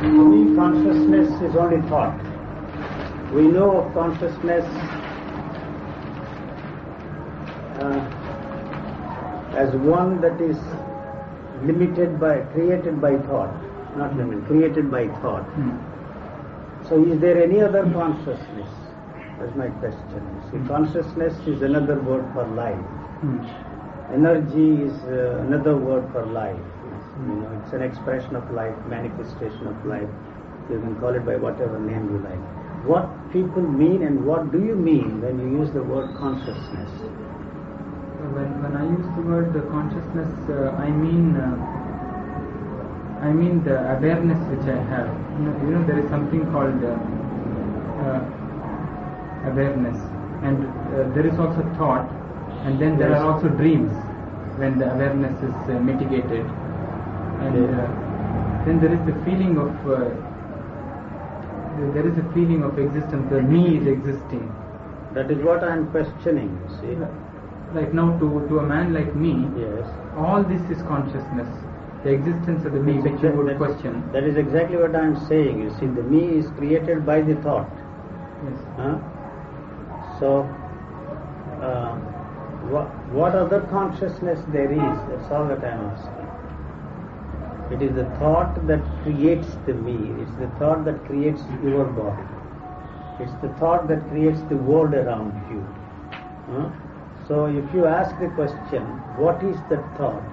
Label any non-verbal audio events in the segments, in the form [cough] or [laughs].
To me, consciousness is only thought. We know of consciousness uh, as one that is limited by, created by thought, not limited, created by thought. So, is there any other consciousness? That's my question. See, consciousness is another word for life. Energy is uh, another word for life. It's, you know, it's an expression of life, manifestation of life. You can call it by whatever name you like. What people mean and what do you mean when you use the word consciousness? When, when I use the word consciousness, uh, I mean uh, I mean the awareness which I have. You know, you know there is something called uh, uh, awareness, and uh, there is also thought, and then there Yes. are also dreams when the awareness is uh, mitigated, and uh, then there is the feeling of uh, there is a feeling of existence. The me is existing. That is what I am questioning, you see. Like now, to to a man like me, Yes. all this is consciousness, the existence of the me, which you would That- question. That is exactly what I am saying. You see, the me is created by the thought. Yes. Huh? So, uh, what, what other consciousness there is? That's all that I am asking. It is the thought that creates the me. It's the thought that creates your body. It's the thought that creates the world around you. Huh? So, if you ask the question, what is the thought?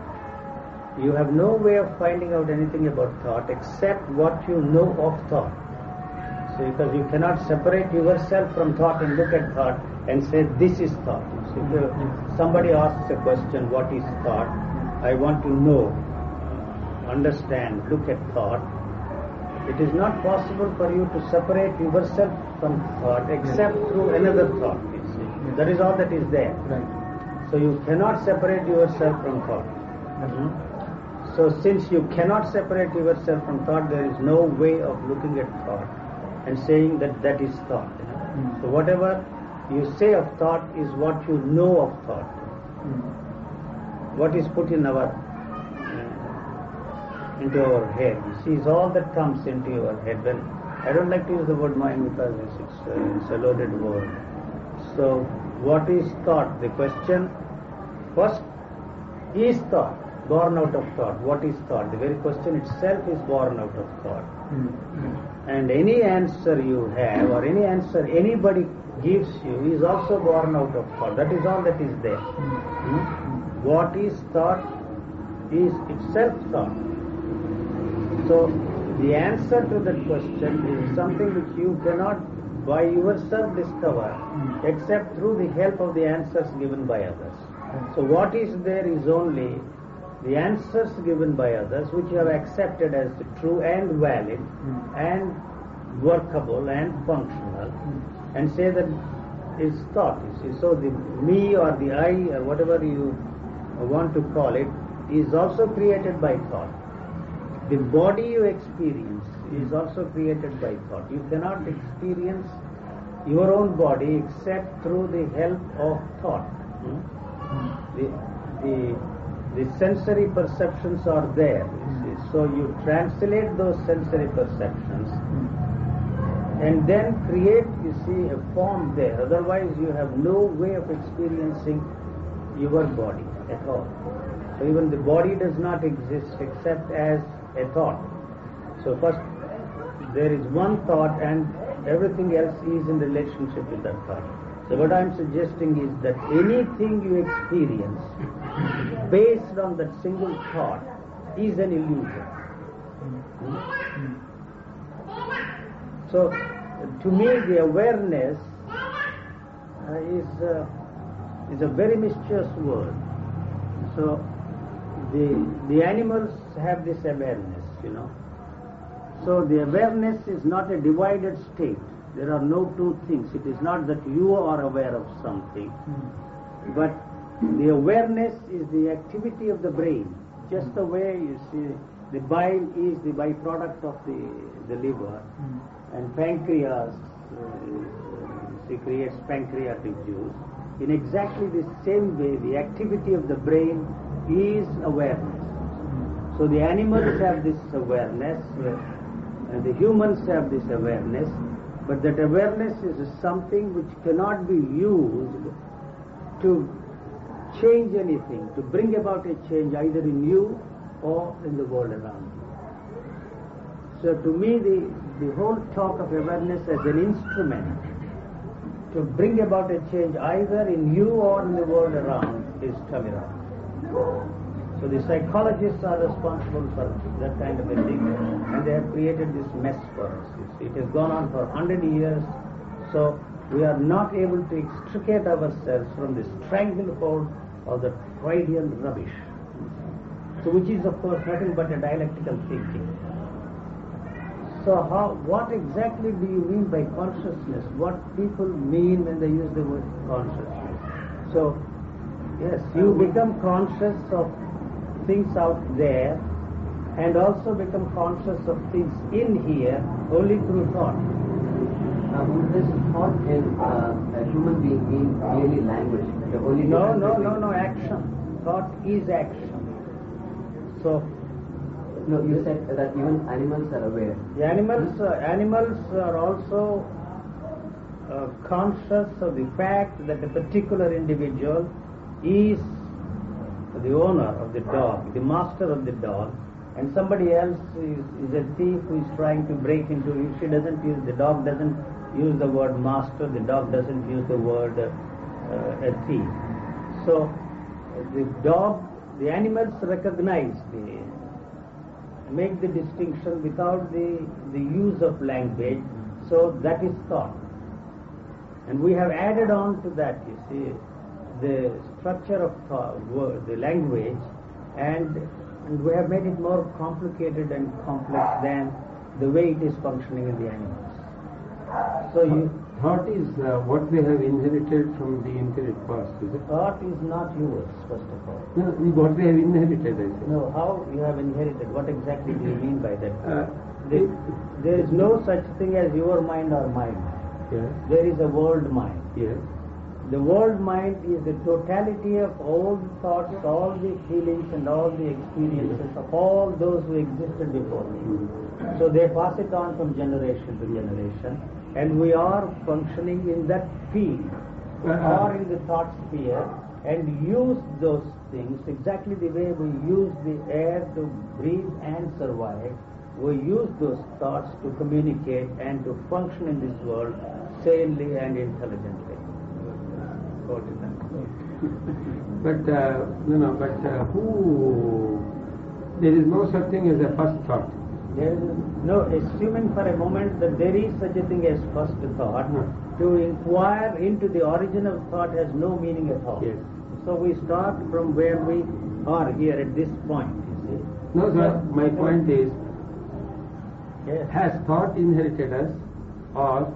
You have no way of finding out anything about thought except what you know of thought. So because you cannot separate yourself from thought and look at thought and say this is thought. So if somebody asks a question, what is thought? I want to know, understand, look at thought. It is not possible for you to separate yourself from thought except through another thought. That is all that is there. Right. So you cannot separate yourself from thought. Hmm? So since you cannot separate yourself from thought, there is no way of looking at thought and saying that that is thought. Mm. So whatever you say of thought is what you know of thought. Mm. What is put in our into our head. You see, is all that comes into your head. Well, I don't like to use the word mind because it's, it's, uh, it's a loaded word. So what is thought? The question first is thought born out of thought? What is thought? The very question itself is born out of thought. Mm. And any answer you have or any answer anybody gives you is also born out of thought. That is all that is there. Hmm? What is thought is itself thought. So the answer to that question is something which you cannot by yourself discover hmm. except through the help of the answers given by others. Hmm. So what is there is only the answers given by others which you have accepted as true and valid hmm. and workable and functional and say that it's thought. You see. So the me or the I or whatever you want to call it is also created by thought. The body you experience is also created by thought. You cannot experience your own body except through the help of thought. Hmm? The, the, the sensory perceptions are there. You see. So you translate those sensory perceptions and then create, you see, a form there. Otherwise, you have no way of experiencing your body at all. So even the body does not exist except as a thought. So first, there is one thought and everything else is in relationship with that thought. So what I'm suggesting is that anything you experience based on that single thought is an illusion. So, to me, the awareness uh, is uh, is a very mysterious word. So, the the animals have this awareness, you know. So the awareness is not a divided state. There are no two things. It is not that you are aware of something, but the awareness is the activity of the brain. Just the way you see the bile is the byproduct of the, the liver, and pancreas uh, is, uh, creates pancreatic juice. In exactly the same way, the activity of the brain is awareness. So the animals have this awareness. And the humans have this awareness, but that awareness is something which cannot be used to change anything, to bring about a change either in you or in the world around you. So to me, the, the whole talk of awareness as an instrument to bring about a change either in you or in the world around is Tamira. So the psychologists are responsible for that kind of a thing and they have created this mess for us. It has gone on for 100 years, so we are not able to extricate ourselves from the stranglehold of the Freudian rubbish. So which is of course nothing but a dialectical thinking. So how, what exactly do you mean by consciousness? What people mean when they use the word consciousness? So, yes, you become conscious of things out there and also become conscious of things in here only through thought. Uh, would this thought in uh, a human being mean merely language? The only No, no, no, no, action. Thought is action. So, No, you said that even animals are aware. The animals, uh, animals are also uh, conscious of the fact that a particular individual is the owner of the dog, the master of the dog, and somebody else is, is a thief who is trying to break into it. She doesn't use, the dog doesn't use the word master, the dog doesn't use the word uh, a thief. So, the dog, the animals recognize the make the distinction without the, the use of language. So that is thought. And we have added on to that, you see, the structure of thought, wo- the language, and, and we have made it more complicated and complex than the way it is functioning in the animals. So you, Thought is uh, what we have inherited from the infinite past, is it? thought is not yours, first of all. No, what we have inherited, I say. No, how you have inherited? What exactly do you mean by that? Uh, There- there is no such thing as your mind or my mind. Yes, There is a world mind. yes. The world mind is the totality of all the thoughts, all the feelings, and all the experiences of all those who existed before me. So they pass it on from generation to generation, and we are functioning in that field or in the thought sphere and use those things exactly the way we use the air to breathe and survive. We use those thoughts to communicate and to function in this world sanely and intelligently. That? But, uh, no, no, but uh, who, there is no such thing as a first thought. There is no assuming for a moment that there is such a thing as first thought. No. To inquire into the origin of thought has no meaning at all. Yes. So we start from where we are here at this point. You see. No, sir, my point is, Yes. has thought inherited us or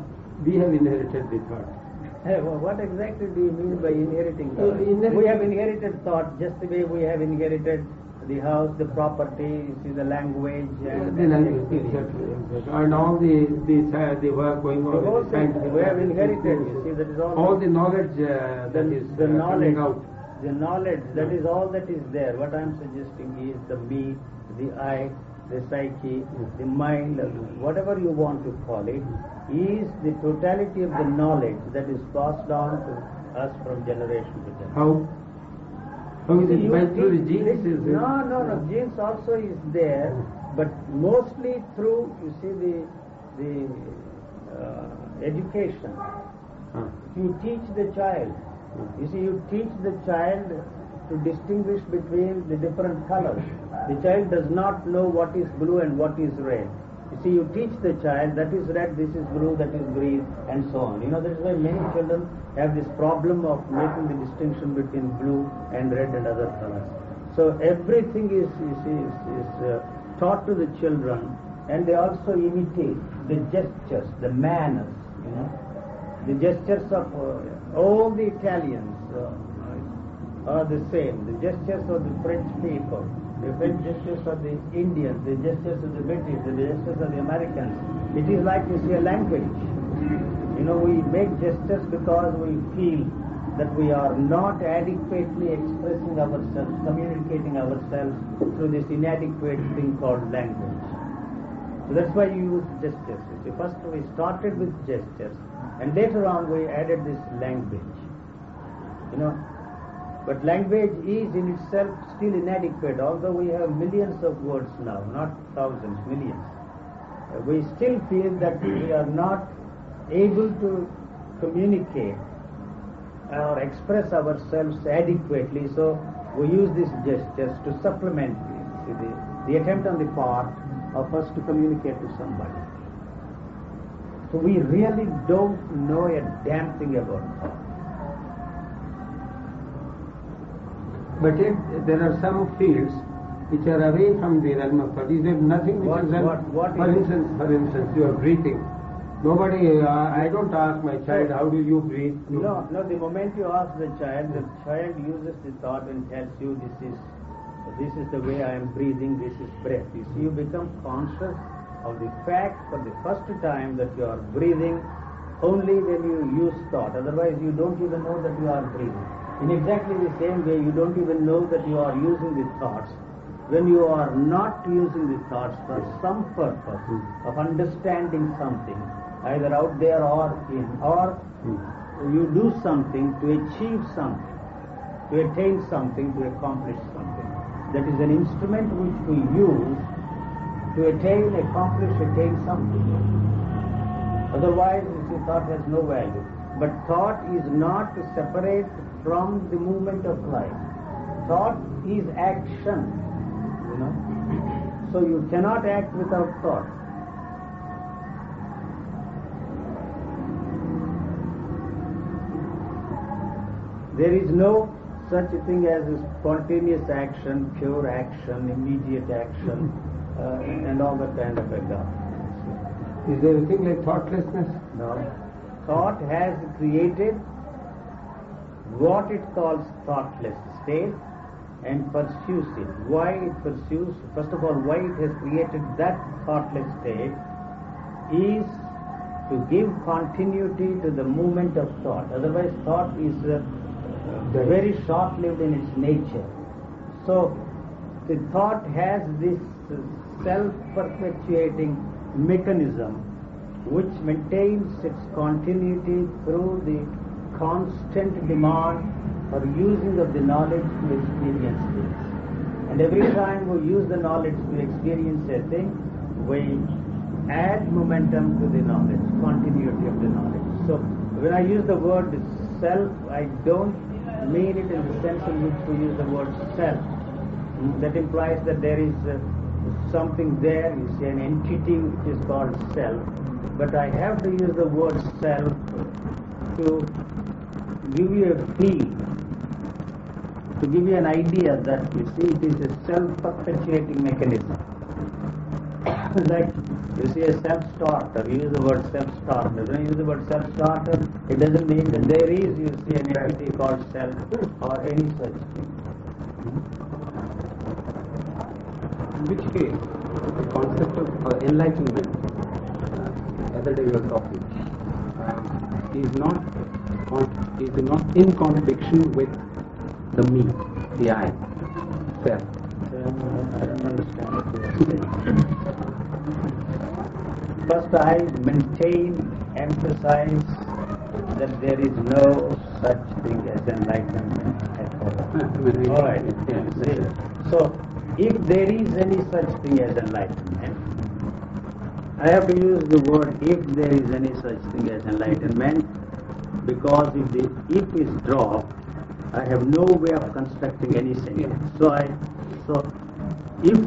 we have inherited the thought? What exactly do you mean by inheriting Uh, thought? inherit- We have inherited thought just the way we have inherited the house, the property, you see, the language, and The language, exactly, exactly. And all the, the, sci- the work going on. The whole the thing we have inherited, you see, that is all. All the knowledge uh, the, that is the uh, knowledge, coming out. the knowledge, that is all that is there. What I am suggesting is the me, the I, the psyche, the mind, whatever you want to call it, is the totality of the knowledge that is passed on to us from generation to generation. How? How is it? By through the genes? No, no, no. Genes also is there, but mostly through you see the the uh, education. Ah. You teach the child. You see, you teach the child to distinguish between the different colors. The child does not know what is blue and what is red. You see, you teach the child that is red, this is blue, that is green, and so on. You know, that is why many children have this problem of making the distinction between blue and red and other colors. So everything is, is, is, is uh, taught to the children, and they also imitate the gestures, the manners, you know. The gestures of uh, all the Italians uh, are the same. The gestures of the French people, the French gestures of the Indians, the gestures of the British, the gestures of the Americans. It is like you see a language. You know, we make gestures because we feel that we are not adequately expressing ourselves, communicating ourselves through this inadequate thing called language. So that's why you use gestures. See, first we started with gestures, and later on we added this language. You know, but language is in itself still inadequate, although we have millions of words now, not thousands, millions. Uh, we still feel that we are not able to communicate or express ourselves adequately, so we use these gestures to supplement the, the, the attempt on the part of us to communicate to somebody. So we really don't know a damn thing about it. But yet there are some fields which are away from the realm of thought. Is there nothing which What- is what- what for it? instance, for instance, your breathing. Nobody, uh, I don't ask my child, how do you breathe? No, no, the moment you ask the child, the child uses the thought and tells you this is this is the way I am breathing, this is breath. You see, you become conscious of the fact for the first time that you are breathing only when you use thought. Otherwise, you don't even know that you are breathing. In exactly the same way, you don't even know that you are using the thoughts when you are not using the thoughts for some purpose of understanding something, either out there or in, or you do something to achieve something, to attain something, to accomplish something. That is an instrument which we use to attain, accomplish, attain something. Otherwise, see, thought has no value. But thought is not to separate from the movement of life. Thought is action, you know. So you cannot act without thought. There is no such a thing as a spontaneous action, pure action, immediate action, uh, and all that kind of a stuff. Is there a thing like thoughtlessness? No. Thought has created what it calls thoughtless state and pursues it. Why it pursues, first of all, why it has created that thoughtless state is to give continuity to the movement of thought. Otherwise, thought is uh, very short lived in its nature. So, the thought has this self perpetuating mechanism which maintains its continuity through the constant demand for using of the knowledge to experience things. And every time we use the knowledge to experience a thing, we add momentum to the knowledge, continuity of the knowledge. So when I use the word self, I don't mean it in the sense in which we use the word self. That implies that there is uh, something there, you see, an entity which is called self. But I have to use the word self to give you a feel, to give you an idea that you see it is a self-perpetuating mechanism. [coughs] like you see a self-starter, you use the word self-starter. When you use the word self-starter, it doesn't mean that there is, you see, an entity called self or any such thing. In which case, the concept of uh, enlightenment, uh, other day we were talking, um, is not is not in contradiction with the me, the I, self. I don't understand what you are saying. First, I maintain, emphasize that there is no such thing as enlightenment at all. All right. So, if there is any such thing as enlightenment, I have to use the word if there is any such thing as enlightenment because if the if is dropped, I have no way of constructing any sentence. So I so if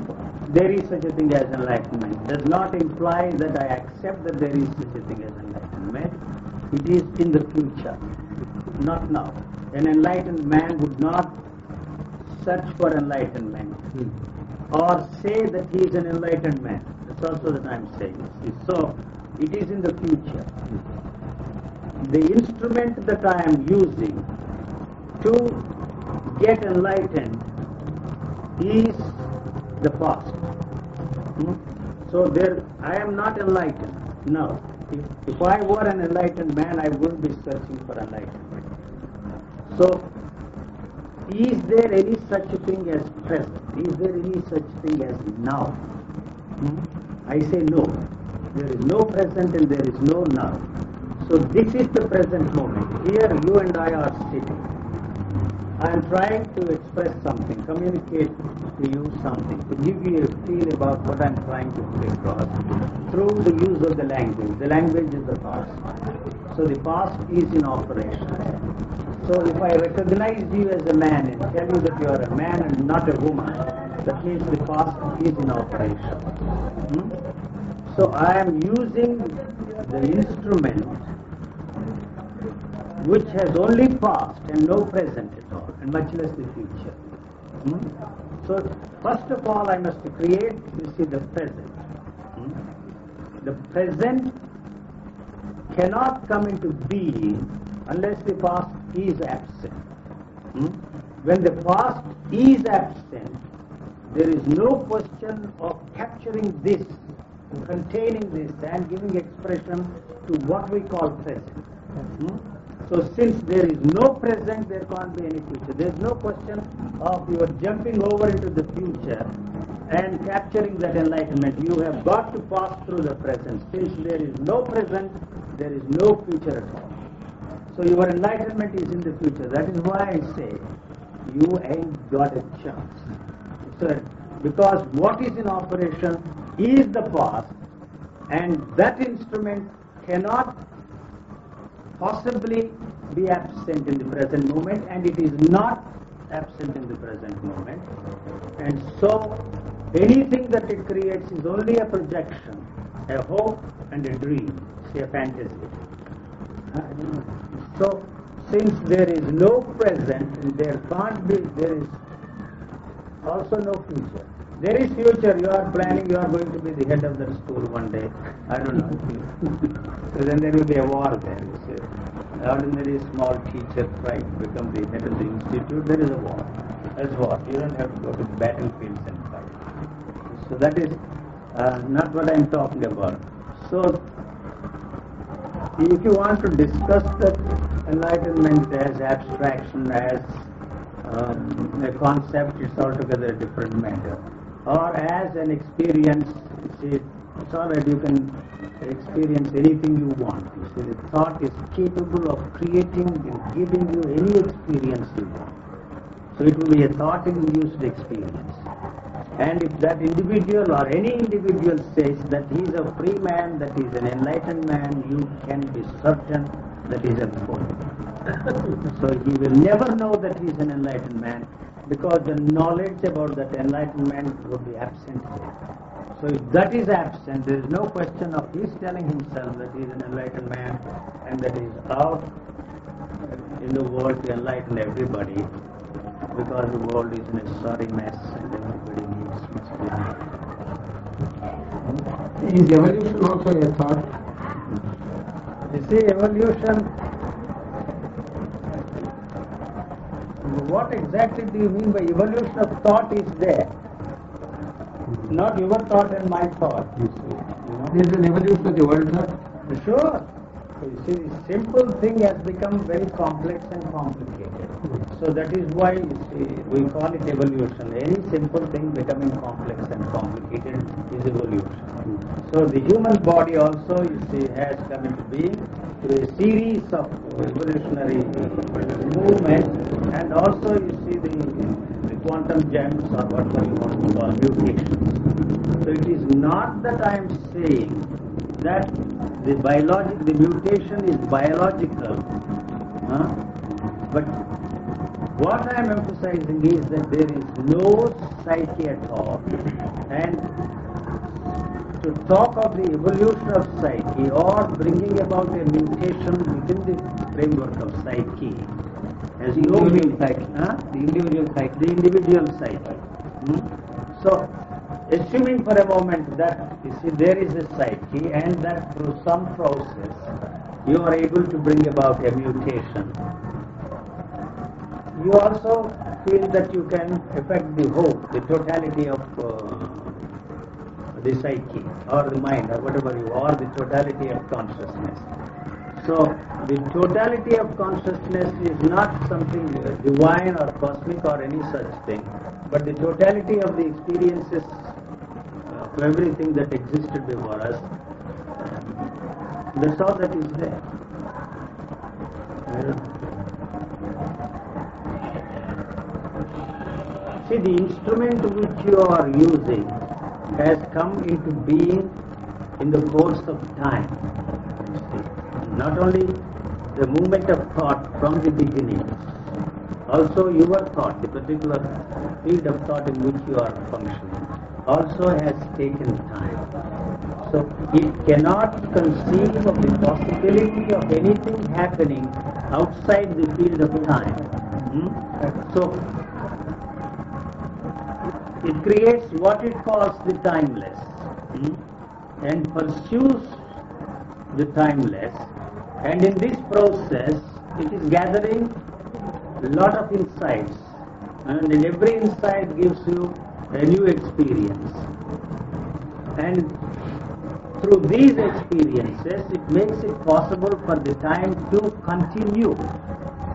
there is such a thing as enlightenment does not imply that I accept that there is such a thing as enlightenment. It is in the future, not now. An enlightened man would not search for enlightenment hmm. or say that he is an enlightened man. Also that I'm saying. See, So it is in the future. The instrument that I am using to get enlightened is the past. Hmm? So there, I am not enlightened. No. If, if I were an enlightened man, I wouldn't be searching for enlightenment. So, is there any such thing as present? Is there any such thing as now? I say no. There is no present and there is no now. So this is the present moment. Here you and I are sitting. I am trying to express something, communicate to you something, to give you a feel about what I am trying to put across through the use of the language. The language is the past. So the past is in operation. So if I recognize you as a man and tell you that you are a man and not a woman, that means the past is in operation. Hmm? So I am using the instrument which has only past and no present at all, and much less the future. Hmm? So first of all, I must create, you see, the present. Hmm? The present cannot come into being unless the past is absent. Hmm? When the past is absent, there is no question of capturing this, containing this, and giving expression to what we call present. Hmm? So since there is no present, there can't be any future. There is no question of your jumping over into the future and capturing that enlightenment. You have got to pass through the present. Since there is no present, there is no future at all. So your enlightenment is in the future. That is why I say you ain't got a chance. Because what is in operation is the past, and that instrument cannot possibly be absent in the present moment, and it is not absent in the present moment. And so, anything that it creates is only a projection, a hope, and a dream, say a fantasy. Uh, so, since there is no present and there can't be, there is also no future. There is future. You are planning. You are going to be the head of the school one day. I don't know. so then there will be a war there. You see. Ordinary small teacher try to become the head of the institute. There is a war. That's what. You don't have to go to battlefields and fight. So that is uh, not what I am talking about. So if you want to discuss the enlightenment as abstraction, as Uh, a concept, it's altogether a different matter. Or as an experience, see, right, you can experience anything you want. You see, the thought is capable of creating and giving you any experience you want. So it will be a thought-induced experience. And if that individual or any individual says that he is a free man, that he is an enlightened man, you can be certain that he is a fool. [laughs] so he will never know that he is an enlightened man because the knowledge about that enlightenment would be absent there. So if that is absent, there is no question of his telling himself that he is an enlightened man and that he is out in the world to enlighten everybody because the world is in a sorry mess and everybody needs be. Is evolution also a thought? You see, evolution. What exactly do you mean by evolution of thought is there? Not your thought and my thought, you see. You know? There is an evolution of the world thought. Sure. You see, the simple thing has become very complex and complicated. So that is why see, we call it evolution. Any simple thing becoming complex and complicated is evolution. So the human body also, you see, has come into being through a series of evolutionary movements, and also you see the, the quantum gems or whatever you want to call mutations. So it is not that I am saying that the biologic, the mutation is biological, huh? but what I am emphasizing is that there is no psyche at all, and to talk of the evolution of psyche or bringing about a mutation within the framework of psyche as The individual psyche. Huh? The individual psyche. the individual psyche. Hmm? So, assuming for a moment that you see there is a psyche and that through some process you are able to bring about a mutation, you also feel that you can affect the whole, the totality of uh, the psyche or the mind or whatever you are, the totality of consciousness. So the totality of consciousness is not something divine or cosmic or any such thing, but the totality of the experiences to everything that existed before us. That's all that is there. See, the instrument which you are using has come into being in the course of time. Not only the movement of thought from the beginning, also your thought, the particular field of thought in which you are functioning, also has taken time. So it cannot conceive of the possibility of anything happening outside the field of time. Hmm? So it creates what it calls the timeless hmm, and pursues the timeless and in this process it is gathering a lot of insights and every insight gives you a new experience and through these experiences it makes it possible for the time to continue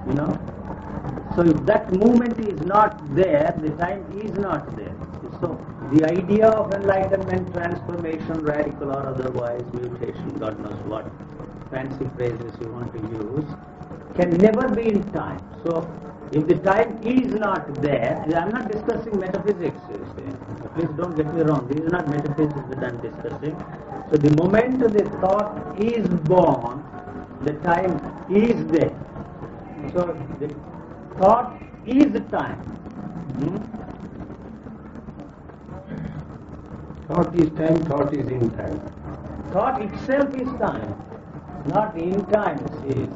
you know so if that movement is not there, the time is not there. So the idea of enlightenment, transformation, radical or otherwise, mutation, God knows what fancy phrases you want to use, can never be in time. So if the time is not there, I'm not discussing metaphysics. you see. Please don't get me wrong. This is not metaphysics that I'm discussing. So the moment the thought is born, the time is there. So the thought is time. Hmm? Thought is time, thought is in time. Thought itself is time, not in time. See,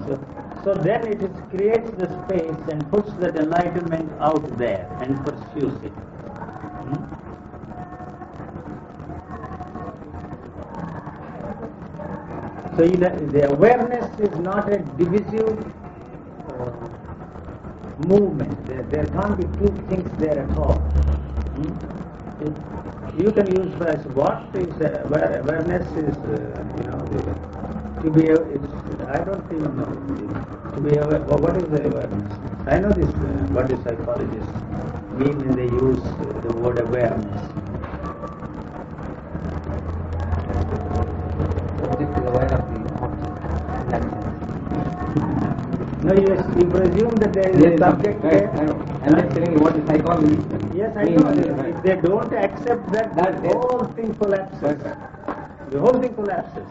so, then it is, creates the space and puts that enlightenment out there and pursues it. Hmm? So the awareness is not a divisive uh, movement. There, there can't be two things there at all. Hmm? It- you can use as what is uh, awareness is, uh, you know, to be, a- I don't even know. To be aware, what is the awareness? I know this, uh, what the psychologists mean when they use uh, the word awareness. Subject is aware of the object. in that sense. No, yes, you presume that there is Yes, a subject right, there. I, I'm just telling you what the psychology Yes, I know. Right. If they don't accept that, That- the whole thing collapses. Right, The whole thing collapses.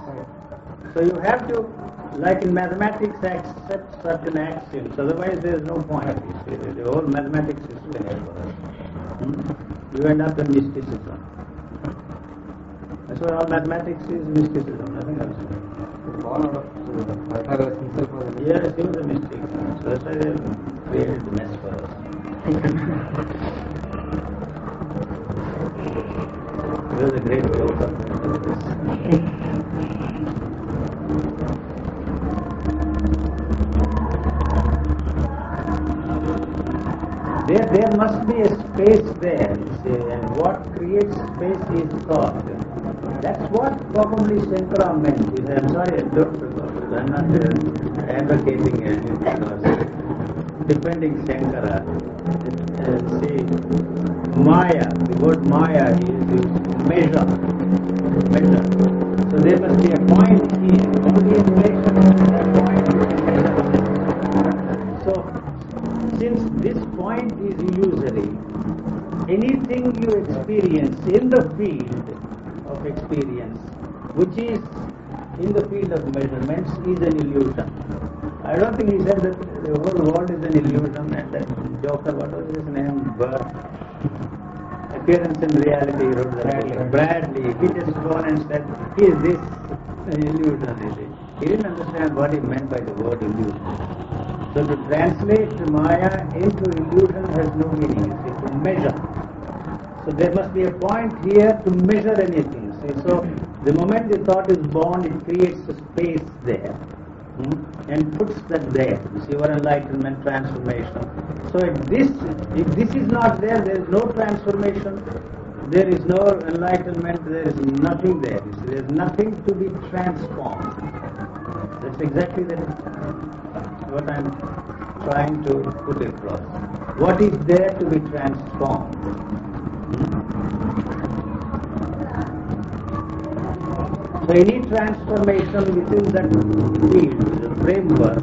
So you have to, like in mathematics, accept certain axioms. Otherwise, there is no point. See, the- whole mathematics is finished for us. Hmm? You end up in mysticism. That's why all mathematics is mysticism, nothing else. Yes, he was a mystic. So that's why they created the mess for us. [laughs] He was a great joker. There, there must be a space there, see, and what creates space is thought. That's what probably Shankara meant. I'm sorry, I don't remember. I'm not uh, advocating anything or defending Shankara. Uh, see, Maya, the word Maya is used measure, measure. So there must be a point here. Only in relation to that point you can measure. So, since this point is illusory, anything you experience in the field of experience, which is in the field of measurements, is an illusion. I don't think he said that the whole world is an illusion and that Joker, what was his name, Burr, Appearance and Reality, he book. Bradley, he just gone and said, is this an illusion? Is it? He didn't understand what he meant by the word illusion. So to translate Maya into illusion has no meaning, you see, to measure. So there must be a point here to measure anything. See, so the moment the thought is born, it creates a space there hmm, and puts that there. You see, your enlightenment, transformation. So if this, if this is not there, there is no transformation, there is no enlightenment, there is nothing there. You see, there is nothing to be transformed. That's exactly the, what I'm trying to put across. What is there to be transformed? So any transformation within that field, framework,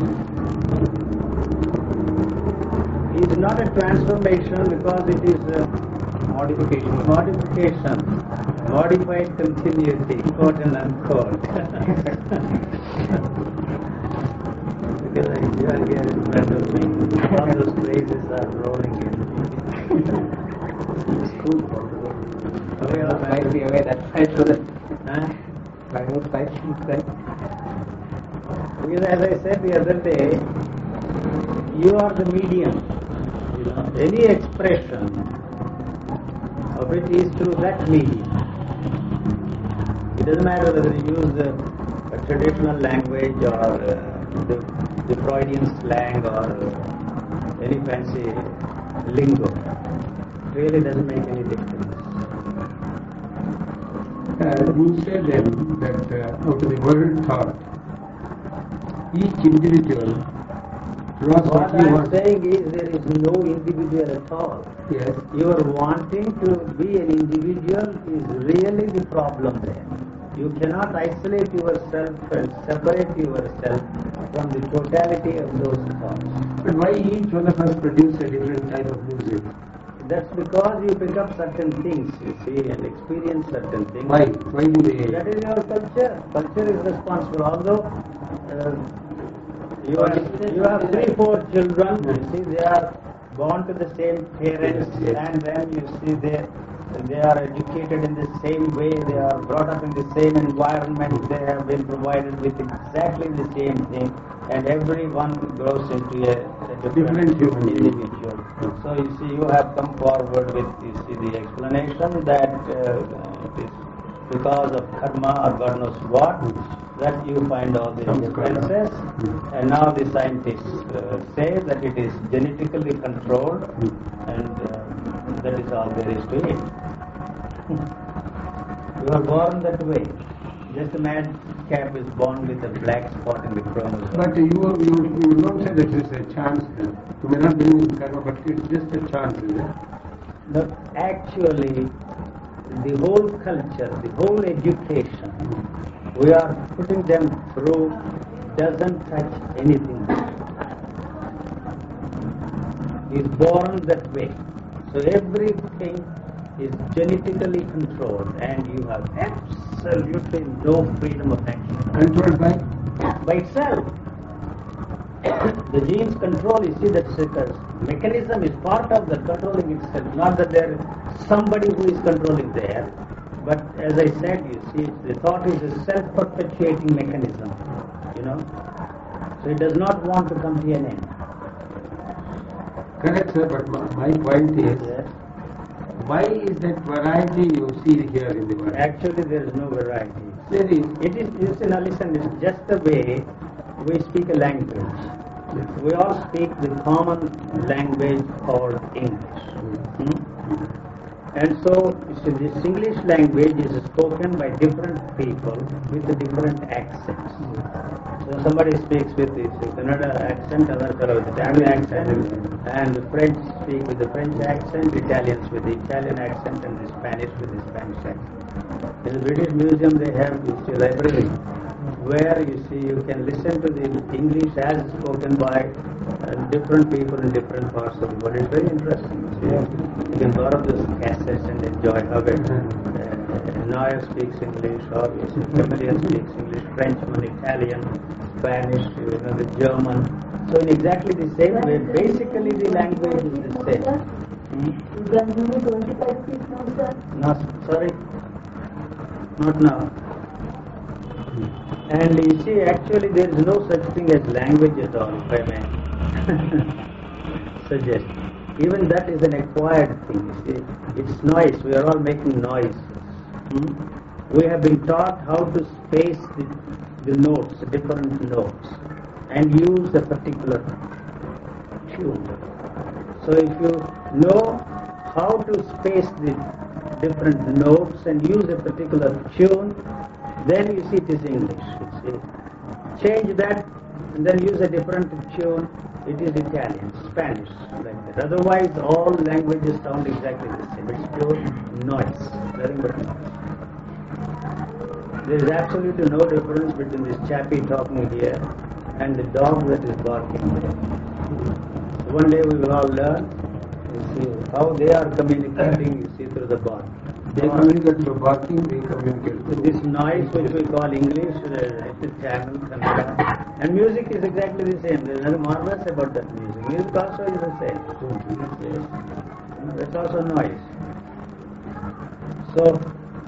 is not a transformation because it is a Modification. modification, modified continuity, quote and unquote. because You are in front of me, all those phrases are rolling in. School. Okay, all right. Might be away that side so that Huh? right side, right? Because as I said the other day, you are the medium. You know, any expression of it is through that medium. It doesn't matter whether you use a, a traditional language or uh, the, the Freudian slang or uh, any fancy lingo. It really doesn't make any difference. Uh, you said then that uh, out of the world thought, each individual What philosophically I am wants. saying is there is no individual at all. Yes. Your wanting to be an individual is really the problem there. You cannot isolate yourself and separate yourself from the totality of those thoughts. But why each one of us produce a different type of music? That's because you pick up certain things, you see, and experience certain things. Why? Why do they? That is your culture. Culture is responsible. Although uh, you have you have three, four children, you see, they are born to the same parents, Yes, yes. and then you see they they are educated in the same way. They are brought up in the same environment. They have been provided with exactly the same thing, and everyone grows into a, a different, Different human individual. So you see, you have come forward with you see the explanation that uh, it is because of karma or God knows what that you find all the Samskara. differences. Mm. And now the scientists uh, say that it is genetically controlled, Mm. and uh, that is all there is to it. [laughs] you are born that way. Just a madcap is born with a black spot in the chromosome. But you, you, you don't say that it's a chance. then. You may not believe in karma, but it's just a chance, is it? But actually, the whole culture, the whole education, we are putting them through doesn't touch anything. Is born that way. So everything is genetically controlled and you have absolutely no freedom of action Controlled by? by itself. the genes control, you see, that mechanism is part of the controlling itself, not that there is somebody who is controlling there. But as I said, you see, the thought is a self-perpetuating mechanism, you know. So it does not want to come to an end. Correct, sir, but my, my point is, why is that variety you see here in the world? Actually, there is no variety. There is. It is, you see, now listen, it's just the way we speak a language. We all speak the common language called English. Hmm? And so, this English language is spoken by different people with different accents. So somebody speaks with the the Kannada accent, other fellow with the Tamil accent, and the French speak with the French accent, Italians with the Italian accent, and the Spanish with the Spanish accent. In the British Museum, they have see library where you see you can listen to the English as spoken by uh, different people in different parts of the world. It's very interesting. You, see. you can borrow those cassettes and enjoy how it. Uh, Neuer speaks English, or you see, speaks English, Frenchman, Italian, Spanish, you know, the German. So in exactly the same way, basically the language is the same. Hmm? You can give me 25 feet now, sir. No, sorry, not now. And you see, actually, there is no such thing as language at all, if I may [laughs] suggest. Even that is an acquired thing, you see. It's noise, we are all making noise. Hmm? We have been taught how to space the, the notes, different notes, and use a particular tune. So if you know how to space the different notes and use a particular tune, then you see it is English. Change that and then use a different tune, it is Italian, Spanish, like that. Otherwise, all languages sound exactly the same. It's pure noise, noise. There is absolutely no difference between this chappie talking here and the dog that is barking there. One day we will all learn, you see, how they are communicating, you see, through the. They communicate through barking, we communicate through. this noise which we call English, uh, it is Tamil, Kannada, and music is exactly the same. There is nothing marvelous about that music. Music also is the same. Yes. That's also noise. So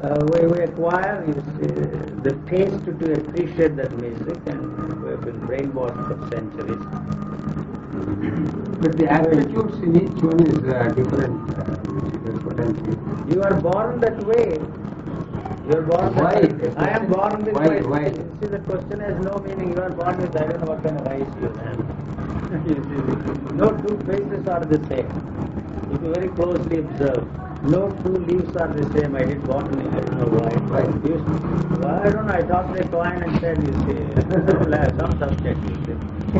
uh, we, we acquire you see, the taste to appreciate that music, and we have been brainwashed for centuries. But the attitudes in each one is uh, different. That's what I'm saying. You are born that way. You are born that Why? way. I am born this Why? way. Why? See, the question has no meaning. You are born with, I don't know what kind of eyes you have. [laughs] No two faces are the same. If you very closely observe, no two leaves are the same. I did botany, I don't know why. Why? You, well, I don't know, I tossed a coin and said, you see, some subject, you see. [laughs]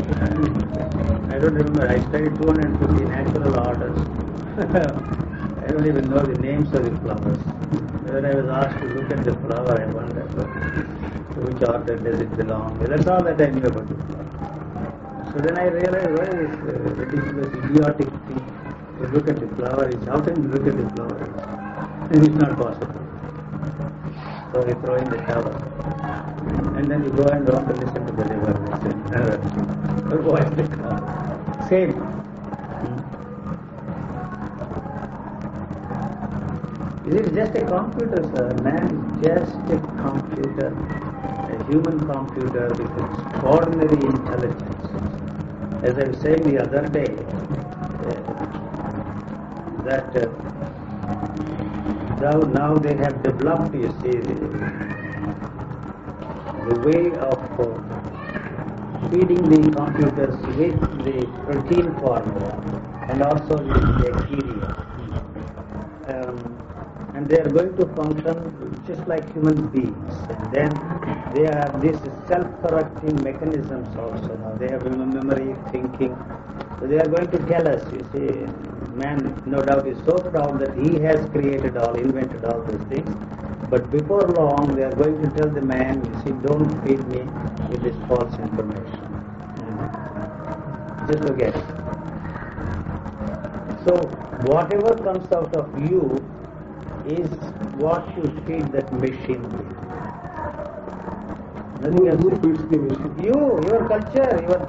I don't remember, I studied 250 natural orders. [laughs] I don't even know the names of the flowers. When I was asked to look at the flower, I wondered to which order does it belong. That's all that I knew about the flower. So then I realized, why this uh, ridiculous, idiotic thing to look at the flower is, how can you look at the flower? It is not possible. So we throw in the towel. And then you go and want to listen to the river, listen, or watch the car. Same. It is just a computer, sir. Man is just a computer, a human computer with extraordinary intelligence. As I was saying the other day, uh, that uh, now, they have developed, you see, the, the way of uh, feeding the computers with the protein formula and also with the bacteria. Um, and they are going to function just like human beings. And then they have these self-correcting mechanisms also. Now they have mem- memory, thinking. So they are going to tell us. You see, man, no doubt, is so proud that he has created all, invented all these things. But before long, they are going to tell the man, you see, don't feed me with this false information. Just forget it. So whatever comes out of you is what you feed that machine with. Nothing else. who feeds the machine? You, your culture, your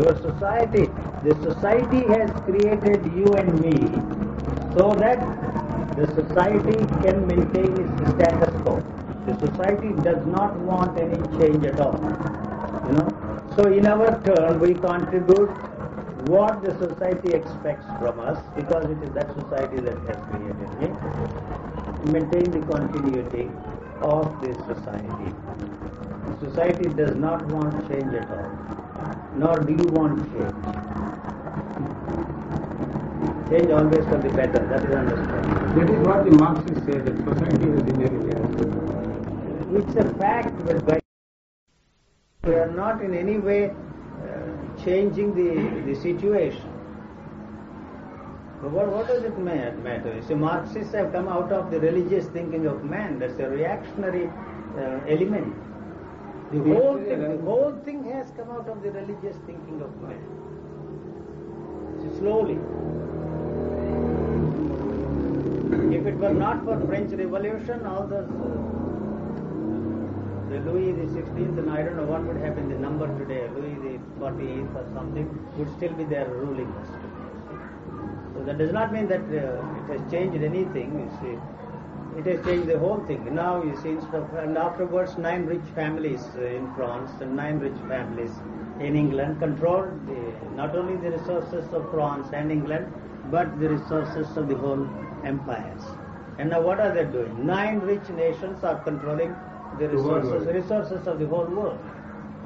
your society. The society has created you and me so that the society can maintain its status quo. The society does not want any change at all. You know. So in our turn we contribute what the society expects from us because it is that society that has created me maintain the continuity of this society. Society does not want change at all, nor do you want change. Change always for the better, that is understood. That is what the Marxists say, that society has inherited. It's a fact, but by we are not in any way uh, changing the, the situation. But what, what does it matter? You see, Marxists have come out of the religious thinking of man. That's a reactionary uh, element. The whole thing, the whole thing has come out of the religious thinking of man. See, slowly. If it were not for French Revolution, all those uh, the Louis the Sixteenth, and I don't know what would happen. The number today, Louis the Forty Eighth or something, would still be there ruling us. So that does not mean that uh, it has changed anything. You see, it has changed the whole thing. Now you see, of, and afterwards, nine rich families uh, in France and nine rich families in England controlled the, not only the resources of France and England, but the resources of the whole empires. And now what are they doing? Nine rich nations are controlling the The resources, world. resources of the whole world.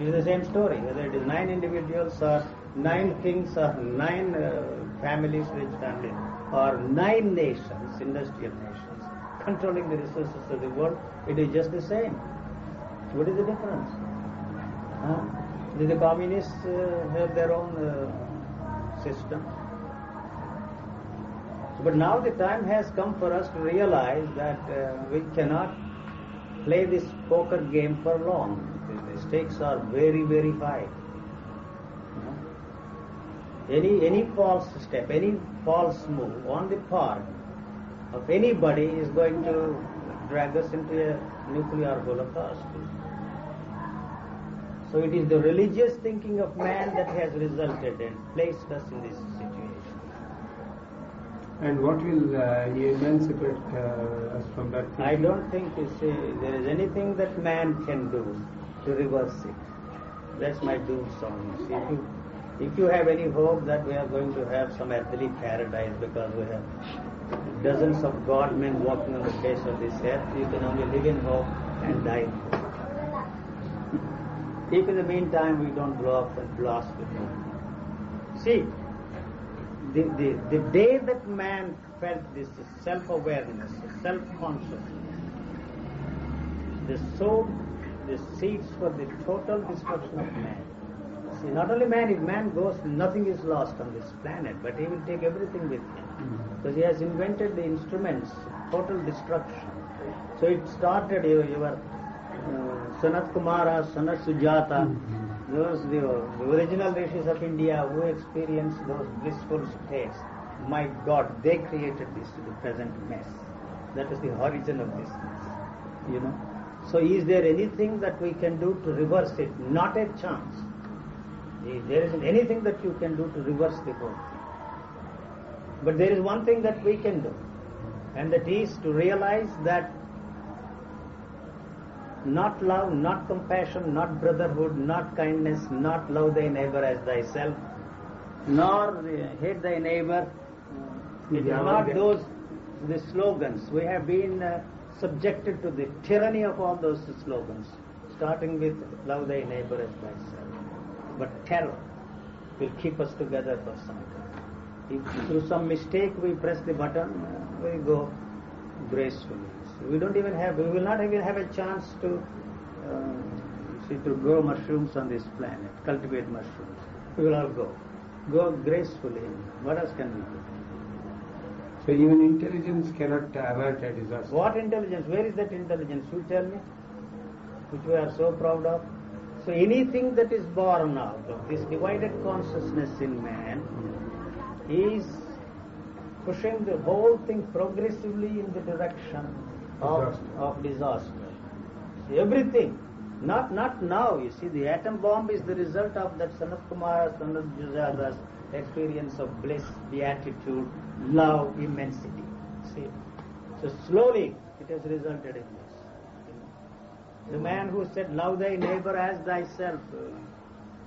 It is the same story, whether it is nine individuals or nine kings or nine uh, families, rich families, or nine nations, industrial nations, controlling the resources of the world, it is just the same. What is the difference? Huh? The communists uh, have their own uh, system? But now the time has come for us to realize that uh, we cannot play this poker game for long. The stakes are very, very high. Any any false step, any false move on the part of anybody is going to drag us into a nuclear holocaust. So it is the religious thinking of man that has resulted and placed us in this situation. And what will uh, emancipate uh, us from that? I don't think you see, there is anything that man can do to reverse it. That's my doom song. See, if you, have any hope that we are going to have some earthly paradise because we have dozens of God men walking on the face of this earth, you can only live in hope and die. If in the meantime we don't blow up and blast with hope. See, the, the, the day that man felt this self-awareness, self-consciousness, they sowed the seeds for the total destruction of man. See, not only man, if man goes, nothing is lost on this planet, but he will take everything with him. Because he has invented the instruments, total destruction. So it started your, your uh, Sanat Kumara, Sanat Sujata, those the, the original rishis of India who experienced those blissful states. My God, they created this to the present mess. That is the origin of this mess. You know. So is there anything that we can do to reverse it? Not a chance. There isn't anything that you can do to reverse the whole thing. But there is one thing that we can do, and that is to realize that not love, not compassion, not brotherhood, not kindness, not love thy neighbor as thyself, nor uh, hate thy neighbor. It is not those the slogans. We have been uh, subjected to the tyranny of all those slogans, starting with love thy neighbor as thyself. But terror will keep us together for some time. If through some mistake we press the button, we go gracefully. So we don't even have, we will not even have a chance to uh, see to grow mushrooms on this planet, cultivate mushrooms. We will all go, go gracefully. What else can we do? So even intelligence cannot avert a disaster. What intelligence? Where is that intelligence? You tell me. Which we are so proud of. So anything that is born out of this divided consciousness in man is pushing the whole thing progressively in the direction of, Disaster. of disaster. See, everything. Not not now. You see, the atom bomb is the result of that Sanat Kumara, Sanat Sujata's experience of bliss, beatitude, love, immensity. See, so slowly it has resulted in this. The man who said, "Love thy neighbor as thyself,"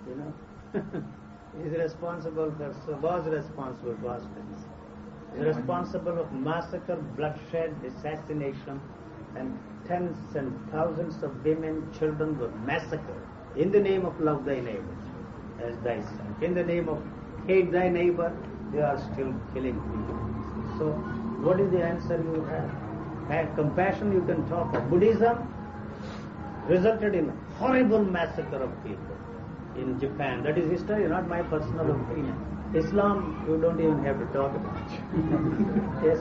you know, [laughs] is responsible for so was responsible for. Is responsible of massacre, bloodshed, assassination, and tens and thousands of women, children were massacred in the name of love thy neighbor as thyself. In the name of hate thy neighbor, they are still killing people. So, what is the answer you have? Have compassion you can talk of. Buddhism resulted in horrible massacre of people in Japan. That is history, not my personal opinion. Islam, you don't even have to talk about. [laughs] yes.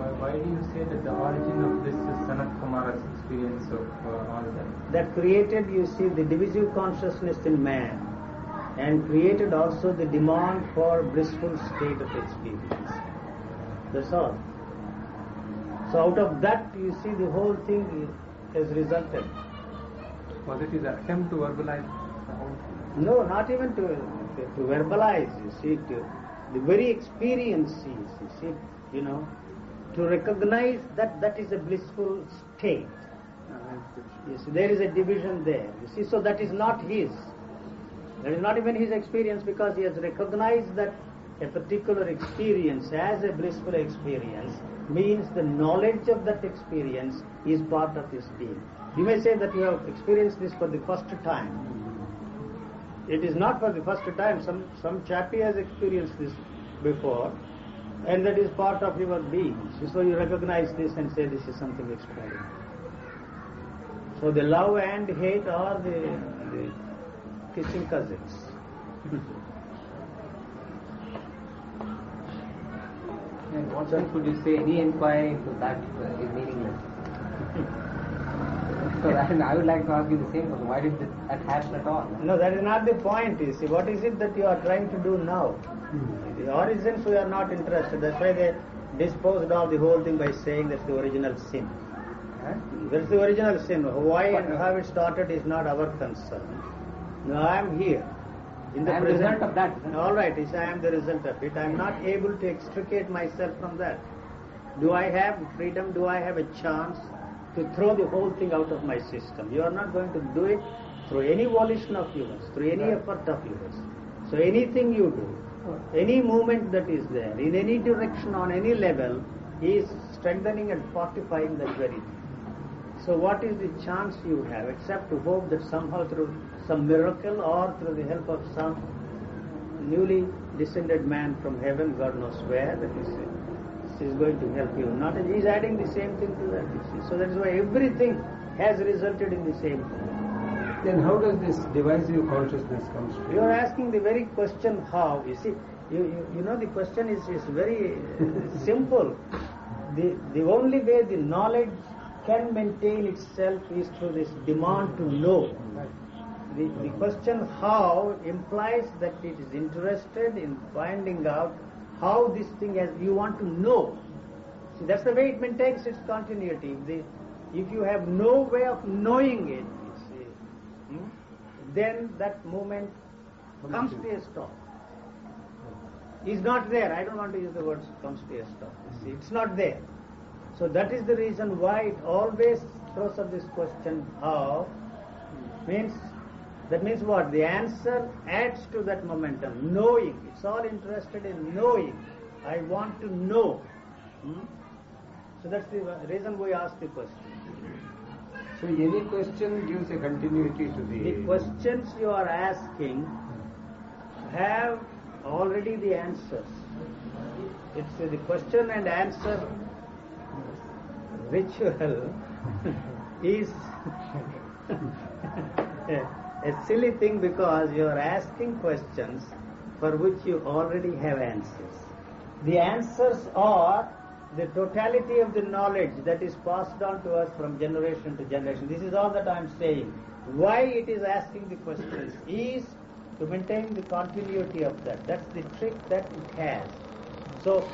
Why, why do you say that the origin of this is Sanat Kumara's experience of uh, all that? that created, you see, the divisive consciousness in man and created also the demand for blissful state of experience. That's all. So out of that, you see, the whole thing has resulted. Was it his attempt to verbalize the whole thing? No, not even to, to, to verbalize, you see, to, the very experience is, you see, you know, to recognize that that is a blissful state. You see, there is a division there. You see, so that is not his. That is not even his experience because he has recognized that a particular experience as a blissful experience means the knowledge of that experience is part of his being. You may say that you have experienced this for the first time. It is not for the first time. Some some chappie has experienced this before, and that is part of your being. So you recognize this and say this is something extraordinary. So the love and hate are the, the kissing cousins. [laughs] Sense would you say any inquiry into that uh, is meaningless? [laughs] so I, I would like to ask you the same question. Why did that happen at all? No, that is not the point. You see, what is it that you are trying to do now? The origins we are not interested. That's why they disposed of the whole thing by saying that's the original sin. Huh? That's the original sin. Why and how it started is not our concern. No, I am here. In the present- result of that? All right, yes, I am the result of it. I am not able to extricate myself from that. Do I have freedom? Do I have a chance to throw the whole thing out of my system? You are not going to do it through any volition of yours, through any effort of yours. So anything you do, any movement that is there, in any direction, on any level, is strengthening and fortifying that very thing. So what is the chance you have except to hope that somehow through some miracle or through the help of some newly descended man from heaven, God knows where, that is, is going to help you. Not he is adding the same thing to that. You see. So that is why everything has resulted in the same thing. Then how does this divisive consciousness comes to? You are asking the very question how. You see, you, you, you know the question is, is very [laughs] simple. The, the only way the knowledge can maintain itself is through this demand to know. The, the question how implies that it is interested in finding out how this thing has, you want to know. See, that's the way it maintains its continuity. If, the, if you have no way of knowing it, see, hmm, then that moment comes to a stop. Is not there. I don't want to use the words comes to a stop. See, it's not there. So that is the reason why it always throws up this question how means that means what? The answer adds to that momentum. Knowing. It's all interested in knowing. I want to know. Hmm? So that's the reason we ask the question. So any question gives a continuity to the. The questions you are asking have already the answers. It's the question and answer ritual [laughs] is [laughs] a, silly thing because you are asking questions for which you already have answers. The answers are the totality of the knowledge that is passed on to us from generation to generation. This is all that I am saying. Why it is asking the questions is to maintain the continuity of that. That's the trick that it has. So,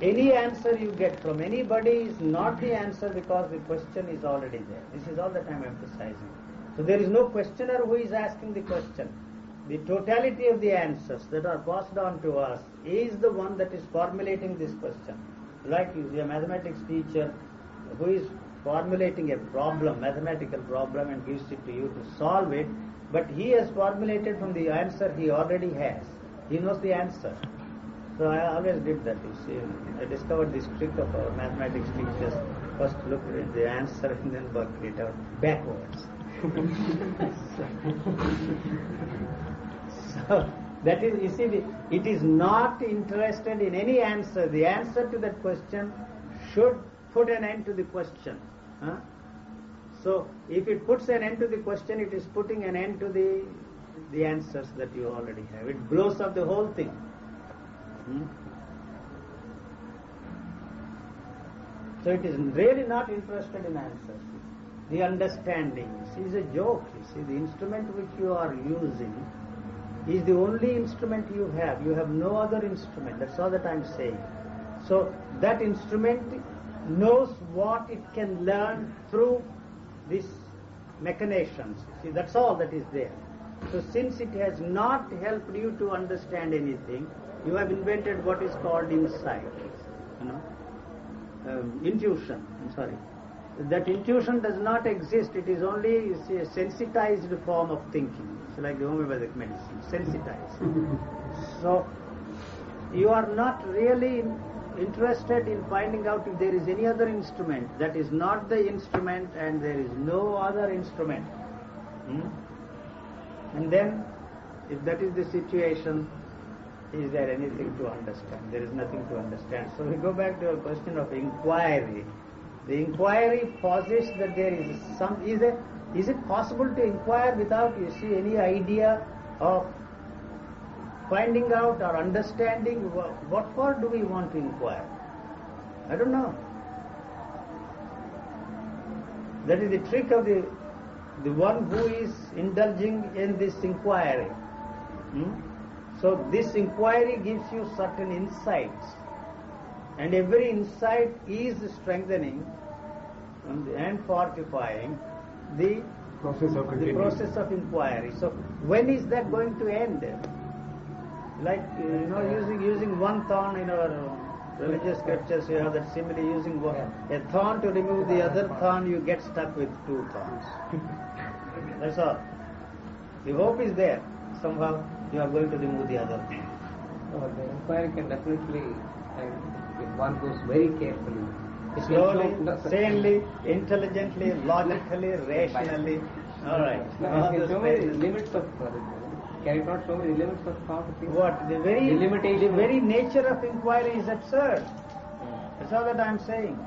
any answer you get from anybody is not the answer because the question is already there. This is all that I am emphasizing. So, there is no questioner who is asking the question. The totality of the answers that are passed on to us is the one that is formulating this question. Like a mathematics teacher who is formulating a problem, mathematical problem, and gives it to you to solve it, but he has formulated from the answer he already has. He knows the answer. So I always did that, you see. I discovered this trick of our mathematics teachers. First look at the answer and then work it out backwards. So that is, you see, it is not interested in any answer. The answer to that question should put an end to the question. Huh? So if it puts an end to the question, it is putting an end to the the answers that you already have. It blows up the whole thing. Hmm? So it is really not interested in answers. The understanding is a joke. You see, the instrument which you are using is the only instrument you have. You have no other instrument. That's all that I'm saying. So that instrument knows what it can learn through these machinations. See, that's all that is there. So since it has not helped you to understand anything, you have invented what is called insight. You know, um, intuition. I'm sorry. That intuition does not exist. It is only a sensitized form of thinking. It's like the homeopathic medicine, sensitized. [laughs] so you are not really interested in finding out if there is any other instrument that is not the instrument and there is no other instrument. Hmm? And then, if that is the situation, is there anything to understand? There is nothing to understand. So we go back to a question of inquiry. The inquiry posits that there is some. Is it is it possible to inquire without you see any idea of finding out or understanding what, what for do we want to inquire? I don't know. That is the trick of the the one who is indulging in this inquiry. hmm? So this inquiry gives you certain insights, and every insight is strengthening and- and fortifying the Process of the process of inquiry. So when is that going to end? Like uh, you know, using using one thorn in our uh, religious scriptures, you have that simile using one, a thorn to remove the other thorn, you get stuck with two thorns. [laughs] That's all. The hope is there. Somehow you are going to remove the other thorn. So the inquiry can definitely, and if one goes very carefully, it Slowly, sanely, intelligently, logically, [laughs] rationally. All right. [laughs] No, All it can those the phrases. limits of can it not show me the limits of thought? What? The very, The limitation the very nature of inquiry is absurd. That's all that I'm saying.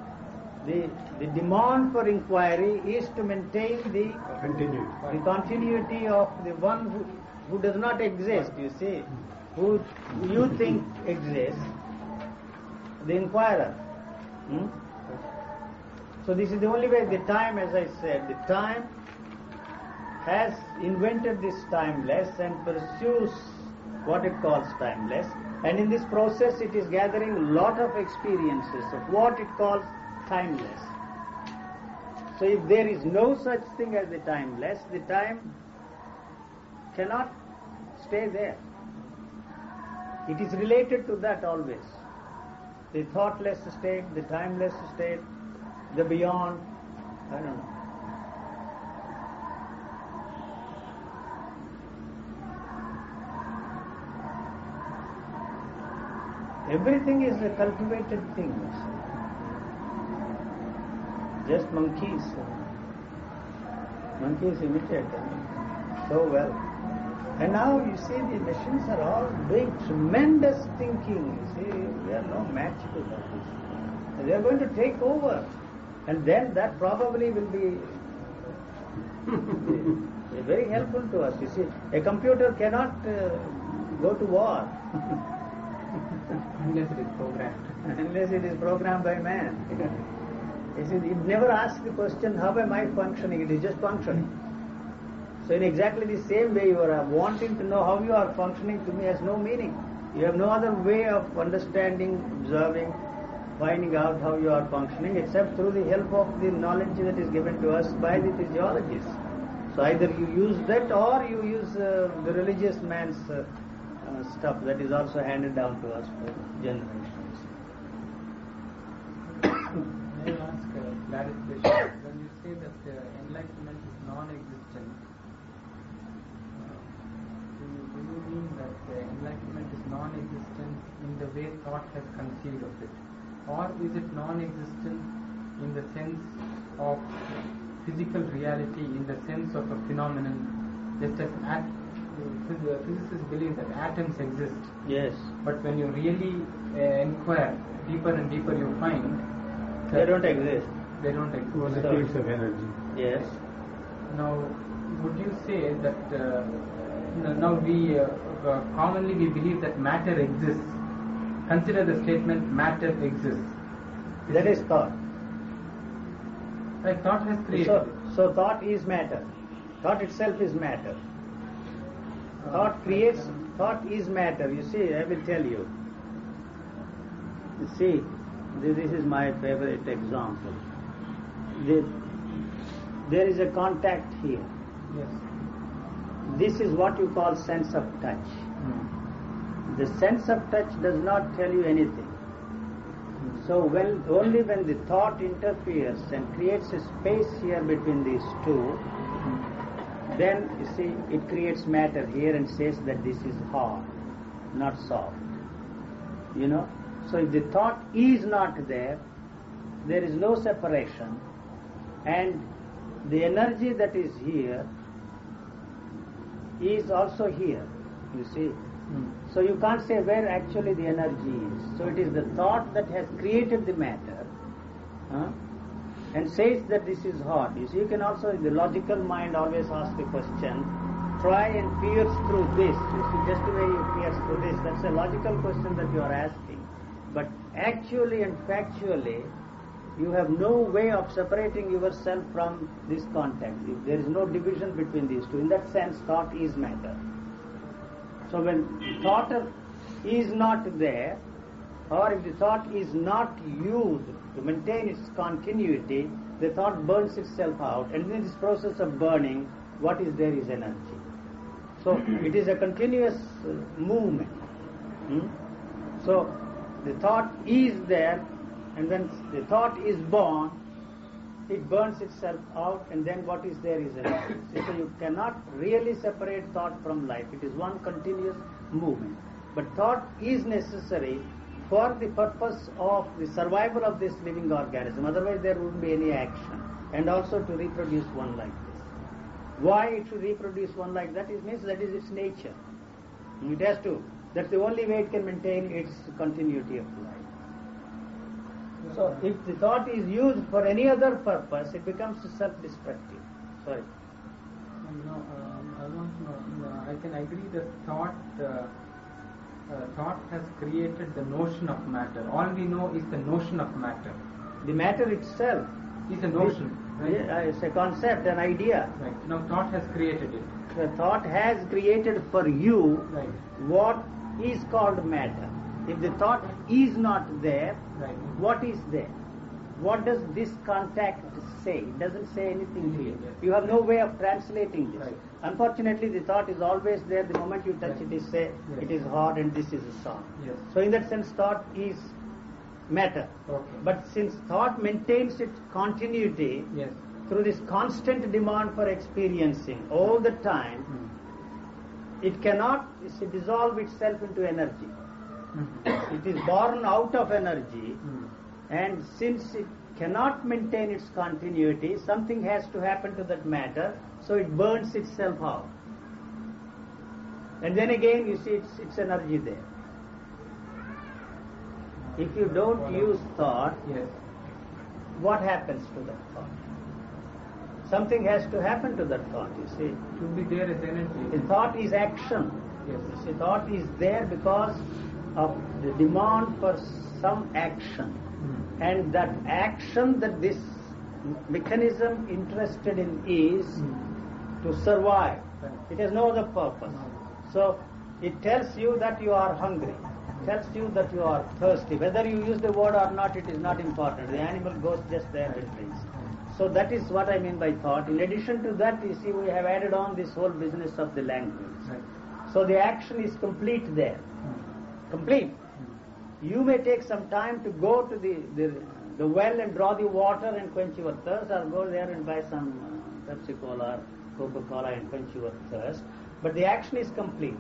The, the demand for inquiry is to maintain the, Continue. the continuity of the one who, who does not exist, you see, who you think exists, the inquirer. Hmm? So this is the only way, the time, as I said, the time has invented this timeless and pursues what it calls timeless. And in this process, it is gathering lot of experiences of what it calls timeless. So if there is no such thing as the timeless, the time cannot stay there. It is related to that always. The thoughtless state, the timeless state, the beyond, I don't know. Everything is a cultivated thing. Just monkeys. Monkeys imitate so well. And now you see the machines are all doing tremendous thinking. You see, we are no match to that. They are going to take over. And then that probably will be [laughs] very helpful to us. You see, a computer cannot uh, go to war. [laughs] unless it is programmed. [laughs] unless it is programmed by man. You see, it never asks the question, how am I functioning? It is just functioning. So in exactly the same way, you are uh, wanting to know how you are functioning to me has no meaning. You have no other way of understanding, observing, finding out how you are functioning except through the help of the knowledge that is given to us by the physiologists. So either you use that or you use uh, the religious man's uh, uh, stuff that is also handed down to us for generations. May I ask a clarification? When you say that uh, enlightenment is non-existent, uh, do you, do you mean that uh, enlightenment is non-existent in the way thought has conceived of it? Or is it non-existent in the sense of physical reality, in the sense of a phenomenon, just as at, phys- physicists believe that atoms exist, Yes. but when you really uh, inquire deeper and deeper, you find They don't exist. They don't exist. Molecules of energy. Yes. Now, would you say that uh, now we uh, uh, commonly we believe that matter exists? Consider the statement matter exists. That is thought. Like thought has created. So, so thought is matter. Thought itself is matter. Thought creates, thought is matter. You see, I will tell you. You see, this is my favorite example. The- there is a contact here. Yes. This is what you call sense of touch. Hmm. The sense of touch does not tell you anything. So when only when the thought interferes and creates a space here between these two, then you see it creates matter here and says that this is hard, not soft. You know? So if the thought is not there, there is no separation and the energy that is here is also here. You see? So you can't say where actually the energy is. So it is the thought that has created the matter huh, and says that this is hot. You see, you can also, the logical mind always ask the question, try and pierce through this. You see, just the way you pierce through this, that's a logical question that you are asking. But actually and factually, you have no way of separating yourself from this contact. If there is no division between these two. In that sense, thought is matter. So when thought is not there, or if the thought is not used to maintain its continuity, the thought burns itself out, and in this process of burning, what is there is energy. So it is a continuous uh, movement. Hmm? So the thought is there, and when the thought is born, it burns itself out, and then what is there is [coughs] energy. So you cannot really separate thought from life. It is one continuous movement. But thought is necessary for the purpose of the survival of this living organism. Otherwise, there wouldn't be any action. And also to reproduce one like this. Why it should reproduce one like that is means that is its nature. It has to. That's the only way it can maintain its continuity of life. So if the thought is used for any other purpose, it becomes self-destructive. Sorry. Know, um, I want to know, uh, I can agree that thought, uh, uh, thought has created the notion of matter. All we know is the notion of matter. The matter itself Is a notion, right? Yeah, it's a concept, an idea. Right. Now thought has created it. The thought has created for you Right. what is called matter. If the thought is not there, Right. what is there? What does this contact say? It doesn't say anything to you. You have no way of translating this. Right. Unfortunately, the thought is always there. The moment you touch Right. it, is say Yes. it is hot and this is a soft. Yes. So in that sense, thought is matter. Okay. But since thought maintains its continuity yes. through this constant demand for experiencing all the time, Hmm. it cannot dissolve itself into energy. It is born out of energy, Hmm. and since it cannot maintain its continuity, something has to happen to that matter, so it burns itself out. And then again, you see, it's, it's energy there. If you don't use thought, Yes. what happens to that thought? Something has to happen to that thought, you see. It will be there as energy. The thought is action. Yes. You see, thought is there because of the demand for some action. Hmm. And that action that this mechanism interested in is Hmm. to survive. It has no other purpose. So it tells you that you are hungry. It tells you that you are thirsty. Whether you use the word or not, it is not important. The animal goes just there and drinks. So that is what I mean by thought. In addition to that, you see, we have added on this whole business of the language. So the action is complete there. Complete. You may take some time to go to the, the, the well and draw the water and quench your thirst, or go there and buy some uh, Pepsi Cola, Coca Cola and quench your thirst. But the action is complete.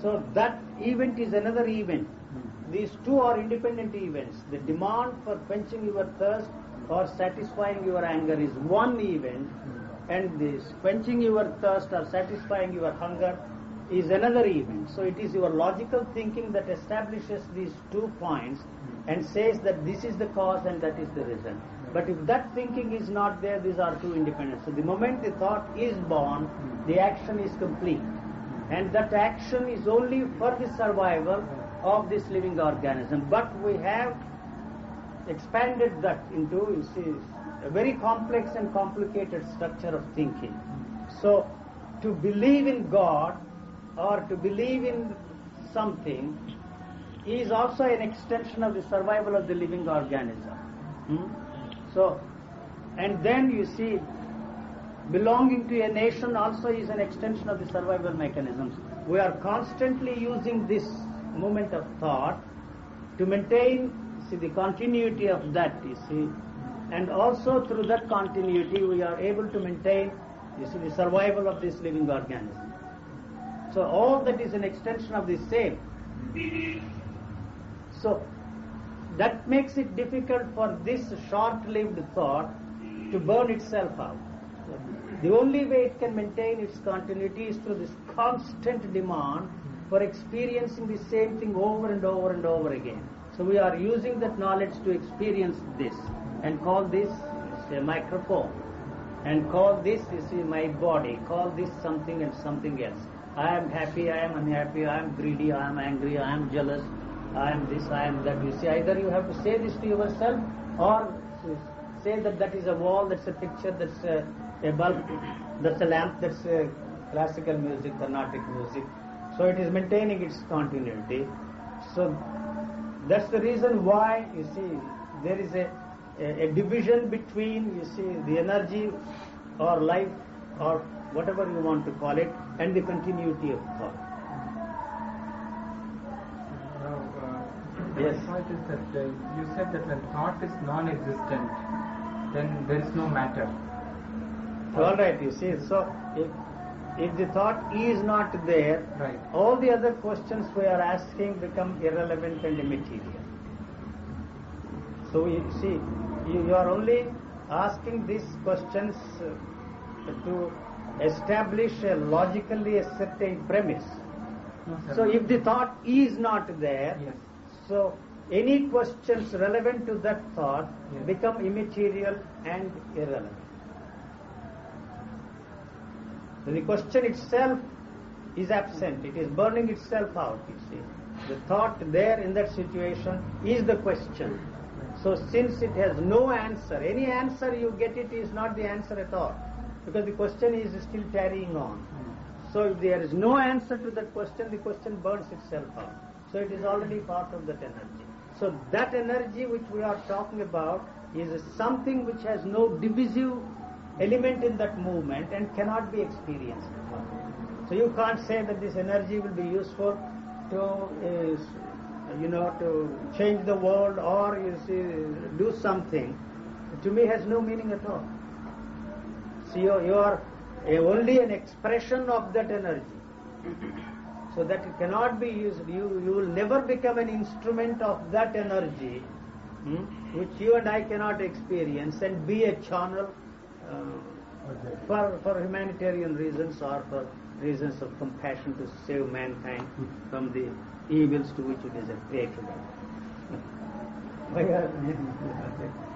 So that event is another event. These two are independent events. The demand for quenching your thirst or satisfying your anger is one event, and this quenching your thirst or satisfying your hunger is another event. So it is your logical thinking that establishes these two points hmm. and says that this is the cause and that is the result. Hmm. But if that thinking is not there, these are two independent. So the moment the thought is born, hmm. the action is complete. And that action is only for the survival of this living organism. But we have expanded that into, you see, a very complex and complicated structure of thinking. So, to believe in God or to believe in something is also an extension of the survival of the living organism. Hmm? So, and then you see, belonging to a nation also is an extension of the survival mechanisms. We are constantly using this movement of thought to maintain see the continuity of that you see and also through that continuity we are able to maintain you see the survival of this living organism so all that is an extension of the same so that makes it difficult for this short-lived thought to burn itself out the only way it can maintain its continuity is through this constant demand for experiencing the same thing over and over and over again. So we are using that knowledge to experience this and call this a microphone and call this, you see, my body, call this something and something else. I am happy, I am unhappy, I am greedy, I am angry, I am jealous, I am this, I am that. You see, either you have to say this to yourself or say that that is a wall, that's a picture, that's a, a bulb, that's a lamp, that's a classical music, Carnatic music. So it is maintaining its continuity. So that's the reason why you see there is a, a, a division between you see the energy or life or whatever you want to call it and the continuity of thought. Now, uh, Yes. is that uh, you said that when thought is non-existent, then there is no matter. All right, you see. So if, if the thought is not there, Right. all the other questions we are asking become irrelevant and immaterial. So you see, you, you are only asking these questions uh, to establish a logically a certain premise. No. So if the thought is not there, Yes. so any questions relevant to that thought Yes. become immaterial and irrelevant. So the question itself is absent. It is burning itself out, you see. The thought there in that situation is the question. So since it has no answer, any answer you get it is not the answer at all. Because the question is still carrying on. So if there is no answer to that question, the question burns itself out. So it is already part of that energy. So that energy which we are talking about is something which has no divisive element in that movement and cannot be experienced. So you can't say that this energy will be useful to, uh, you know, to change the world or you see, do something. To me, has no meaning at all. So you, you are a, only an expression of that energy. So that it cannot be used. You, you will never become an instrument of that energy, hmm, which you and I cannot experience, and be a channel uh, for, for humanitarian reasons or for reasons of compassion to save mankind from the evils to which it is created. Why are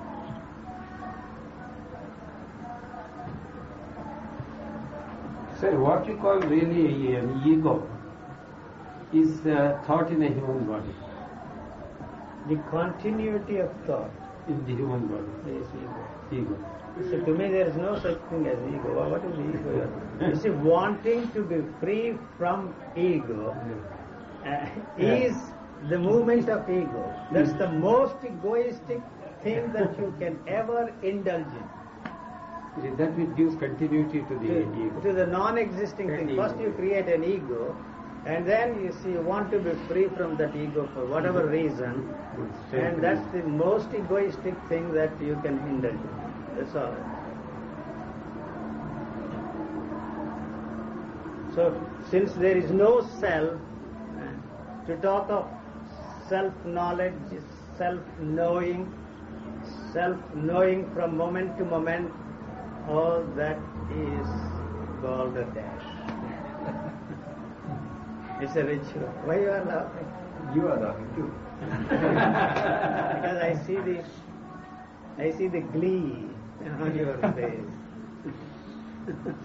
Sir, what you call really an ego is uh, thought in a human body, the continuity of thought in the human body, is ego. ego. So to me there is no such thing as ego. Well, What is ego? You see, wanting to be free from ego uh, is the movement of ego. That's the most egoistic thing that you can ever indulge in. That which gives continuity to the To, ego. to the non-existing thing. ego. First you create an ego and then you see you want to be free from that ego for whatever mm-hmm. reason mm-hmm. and that's the most egoistic thing that you can in. That's all. So, since there is no self, to talk of self-knowledge, self-knowing, self-knowing from moment to moment, all that is called a dash. [laughs] it's a ritual. Why you are laughing? You are laughing too. [laughs] because I see the I see the glee on your face. [laughs]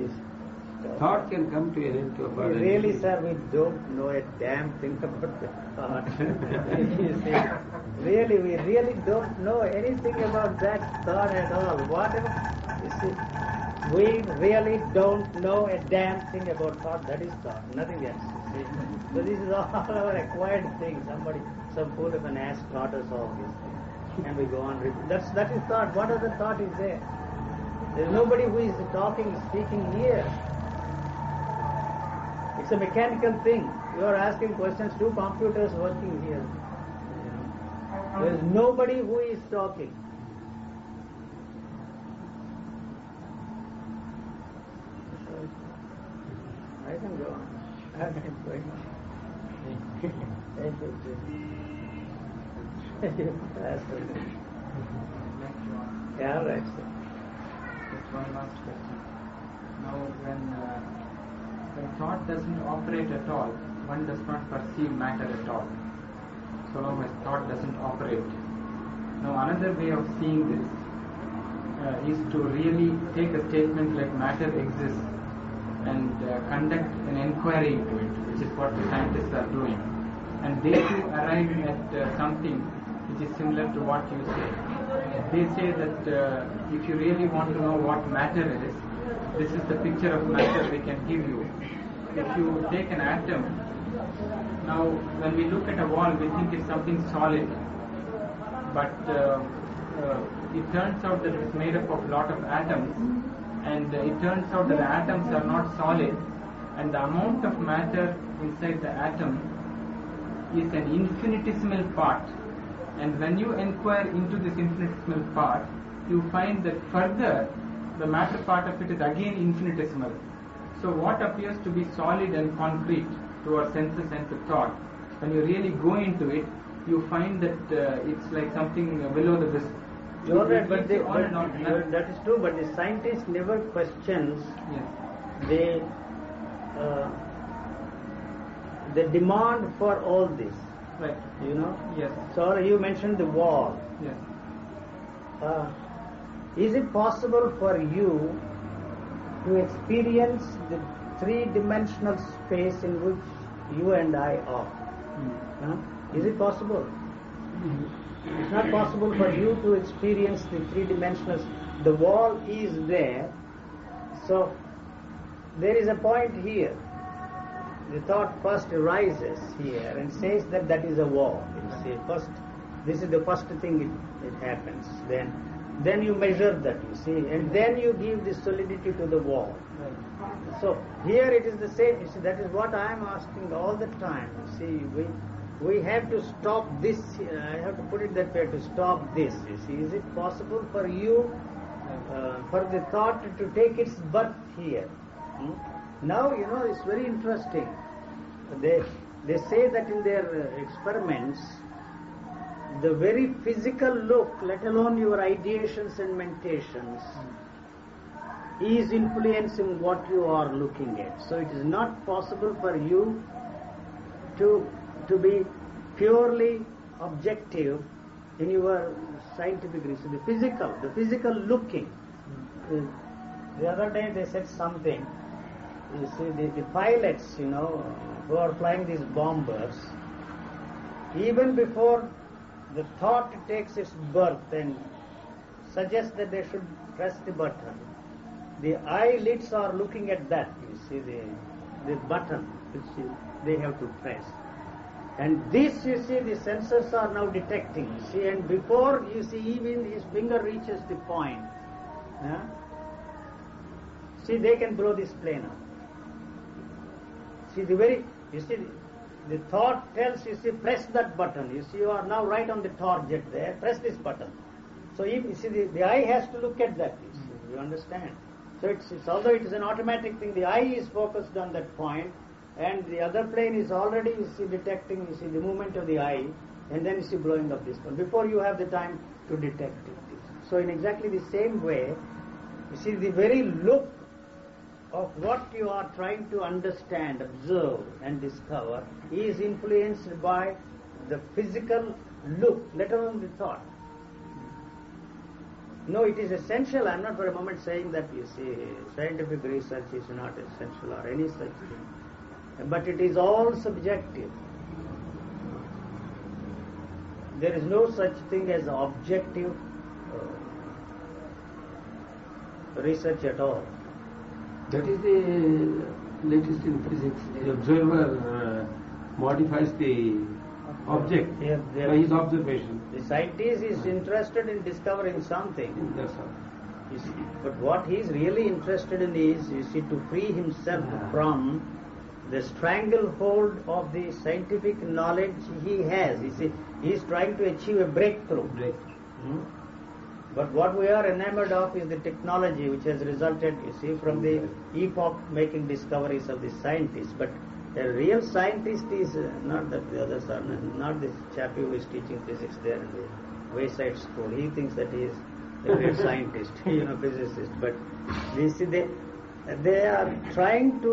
Stop. Thought can come to an end to a burden. Really, sir, we don't know a damn thing about the thought. [laughs] Really, we really don't know anything about that thought at all. Whatever, you see, we really don't know a damn thing about thought. That is thought, nothing else. See. So this is all [laughs] our acquired thing. Somebody, some fool of an ass taught us all these things, and we go on. repeat. That's that is thought. What other thought is there? There's nobody who is talking, speaking here. It's a mechanical thing. You are asking questions, two computers working here. There is nobody who is talking. I can go on. I can go on. Thank you. Thank you. That's good. Next one. Yeah, right, sir. Just one last question. Now, when uh, when thought doesn't operate at all, one does not perceive matter at all. So long as thought doesn't operate. Now, another way of seeing this uh, is to really take a statement like matter exists and uh, conduct an inquiry into it, which is what the scientists are doing. and they too arrive at uh, something which is similar to what you say. They say that uh, if you really want to know what matter is, this is the picture of matter we can give you. If you take an atom, now when we look at a wall, we think it's something solid, but uh, uh, it turns out that it's made up of a lot of atoms, and it turns out that atoms are not solid, and the amount of matter inside the atom is an infinitesimal part. And when you inquire into this infinitesimal part, you find that further the matter part of it is again infinitesimal. So what appears to be solid and concrete to our senses and to thought, when you really go into it, you find that uh, it's like something below the vis- You're right, but, they, you on and on. but that is true. But the scientist never questions Yes. the uh, the demand for all this. Right. You know. Yes. So you mentioned the wall. Yes. Uh, is it possible for you to experience the three-dimensional space in which you and I are? Is it possible? It's not possible for you to experience the three-dimensional. The wall is there, so there is a point here. The thought first arises here and says that that is a wall. You see, first, this is the first thing it, it happens. Then, then you measure that. You see, and then you give the solidity to the wall. So here it is the same. You see, that is what I am asking all the time. You see, we we have to stop this. uh, I have to put it that way to stop this. You see, is it possible for you, uh, for the thought to take its birth here? Hmm? Now you know it's very interesting. They they say that in their uh, experiments, the very physical look, let alone your ideations and mentations, is influencing what you are looking at. So it is not possible for you to to be purely objective in your scientific research. The physical, the physical looking. Uh, The other day they said something. You see, the, the pilots, you know, who are flying these bombers, even before the thought takes its birth and suggests that they should press the button, the eyelids are looking at that, you see, the, the button which they have to press. And this, you see, the sensors are now detecting, you see, and before, you see, even his finger reaches the point, see, they can blow this plane up. See, the very, you see, the thought tells you, see, press that button. You see, you are now right on the target there, press this button. So, if, you see, the, the eye has to look at that, you see, hmm. you understand? So, it's, it's although it is an automatic thing, the eye is focused on that point, and the other plane is already, you see, detecting, you see, the movement of the eye, and then you see blowing up this one, before you have the time to detect it. So, in exactly the same way, you see, the very look of what you are trying to understand, observe, and discover is influenced by the physical look, let alone the thought. No, it is essential. I'm not for a moment saying that you see scientific research is not essential or any such thing, but it is all subjective. There is no such thing as objective uh, research at all. That is the latest in physics. The observer uh, modifies the object they- by his observation. The scientist is interested in discovering something. That's all. But what he is really interested in is, you see, to free himself Yeah. from the stranglehold of the scientific knowledge he has. You see, he is trying to achieve a breakthrough. Break. Hmm? But what we are enamored of is the technology which has resulted, you see, from the epoch-making discoveries of the scientists. But a real scientist is uh, not that the others are, not- this chap who is teaching physics there in the Wayside School. He thinks that he is a great [laughs] scientist, [laughs] you know, physicist. But you see, they, they are trying to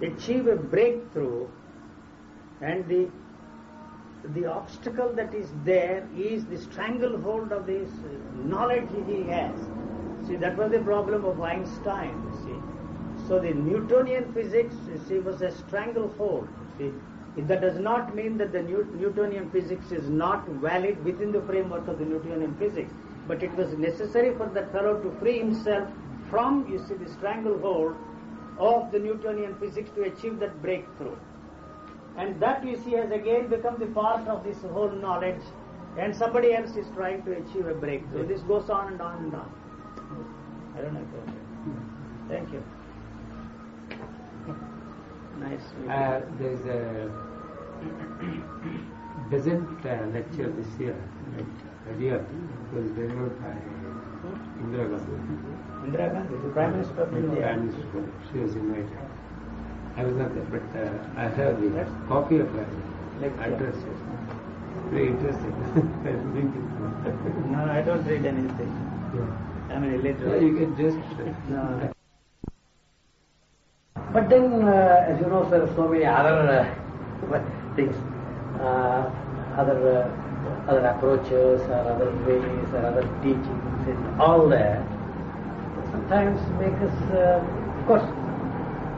achieve a breakthrough and the the obstacle that is there is the stranglehold of this knowledge he has. See, that was the problem of Einstein, you see. So the Newtonian physics, see, was a stranglehold. See, That does not mean that the Newtonian physics is not valid within the framework of the Newtonian physics, but it was necessary for that fellow to free himself from, you see, the stranglehold of the Newtonian physics to achieve that breakthrough. And that, you see, has again become the part of this whole knowledge, and somebody else is trying to achieve a breakthrough. This goes on and on and on. I don't know. if you- Thank you. Nice. Uh, there is a [coughs] doesn't uh, lecture this year, earlier, it was delivered by Indira Gandhi. Indira Gandhi, the Prime Minister of India. Prime Minister, she was invited. I was not there, but uh, I have the copy of her Lecture. address. Very interesting. I read it. No, I don't read anything. Yeah. I mean, Yeah, literally. you can just. No. [laughs] But then, uh, as you know, there are so many other uh, things, uh, other uh, other approaches, or other ways, or other teachings, and all that. Sometimes make us, uh, of course,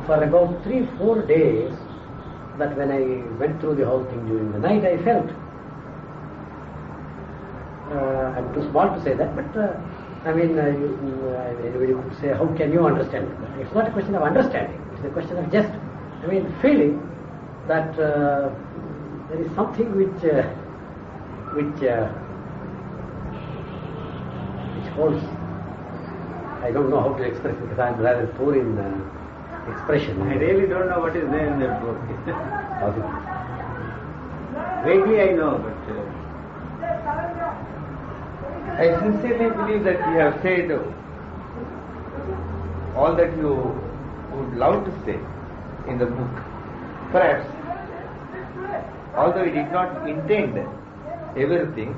for about three, four days, but when I went through the whole thing during the night, I felt. Uh, I'm too small to say that, but uh, I mean, uh, you, uh, anybody could say, how can you understand? It? It's not a question of understanding. It's a question of just, I mean, feeling that uh, there is something which, uh, which, which holds. I don't know how to express it because I'm rather poor in expression. I really don't know what is there in that book. Vaguely [laughs] I know, but. Uh, I sincerely believe that you have said all that you would love to say in the book. Perhaps, although you did not intend everything,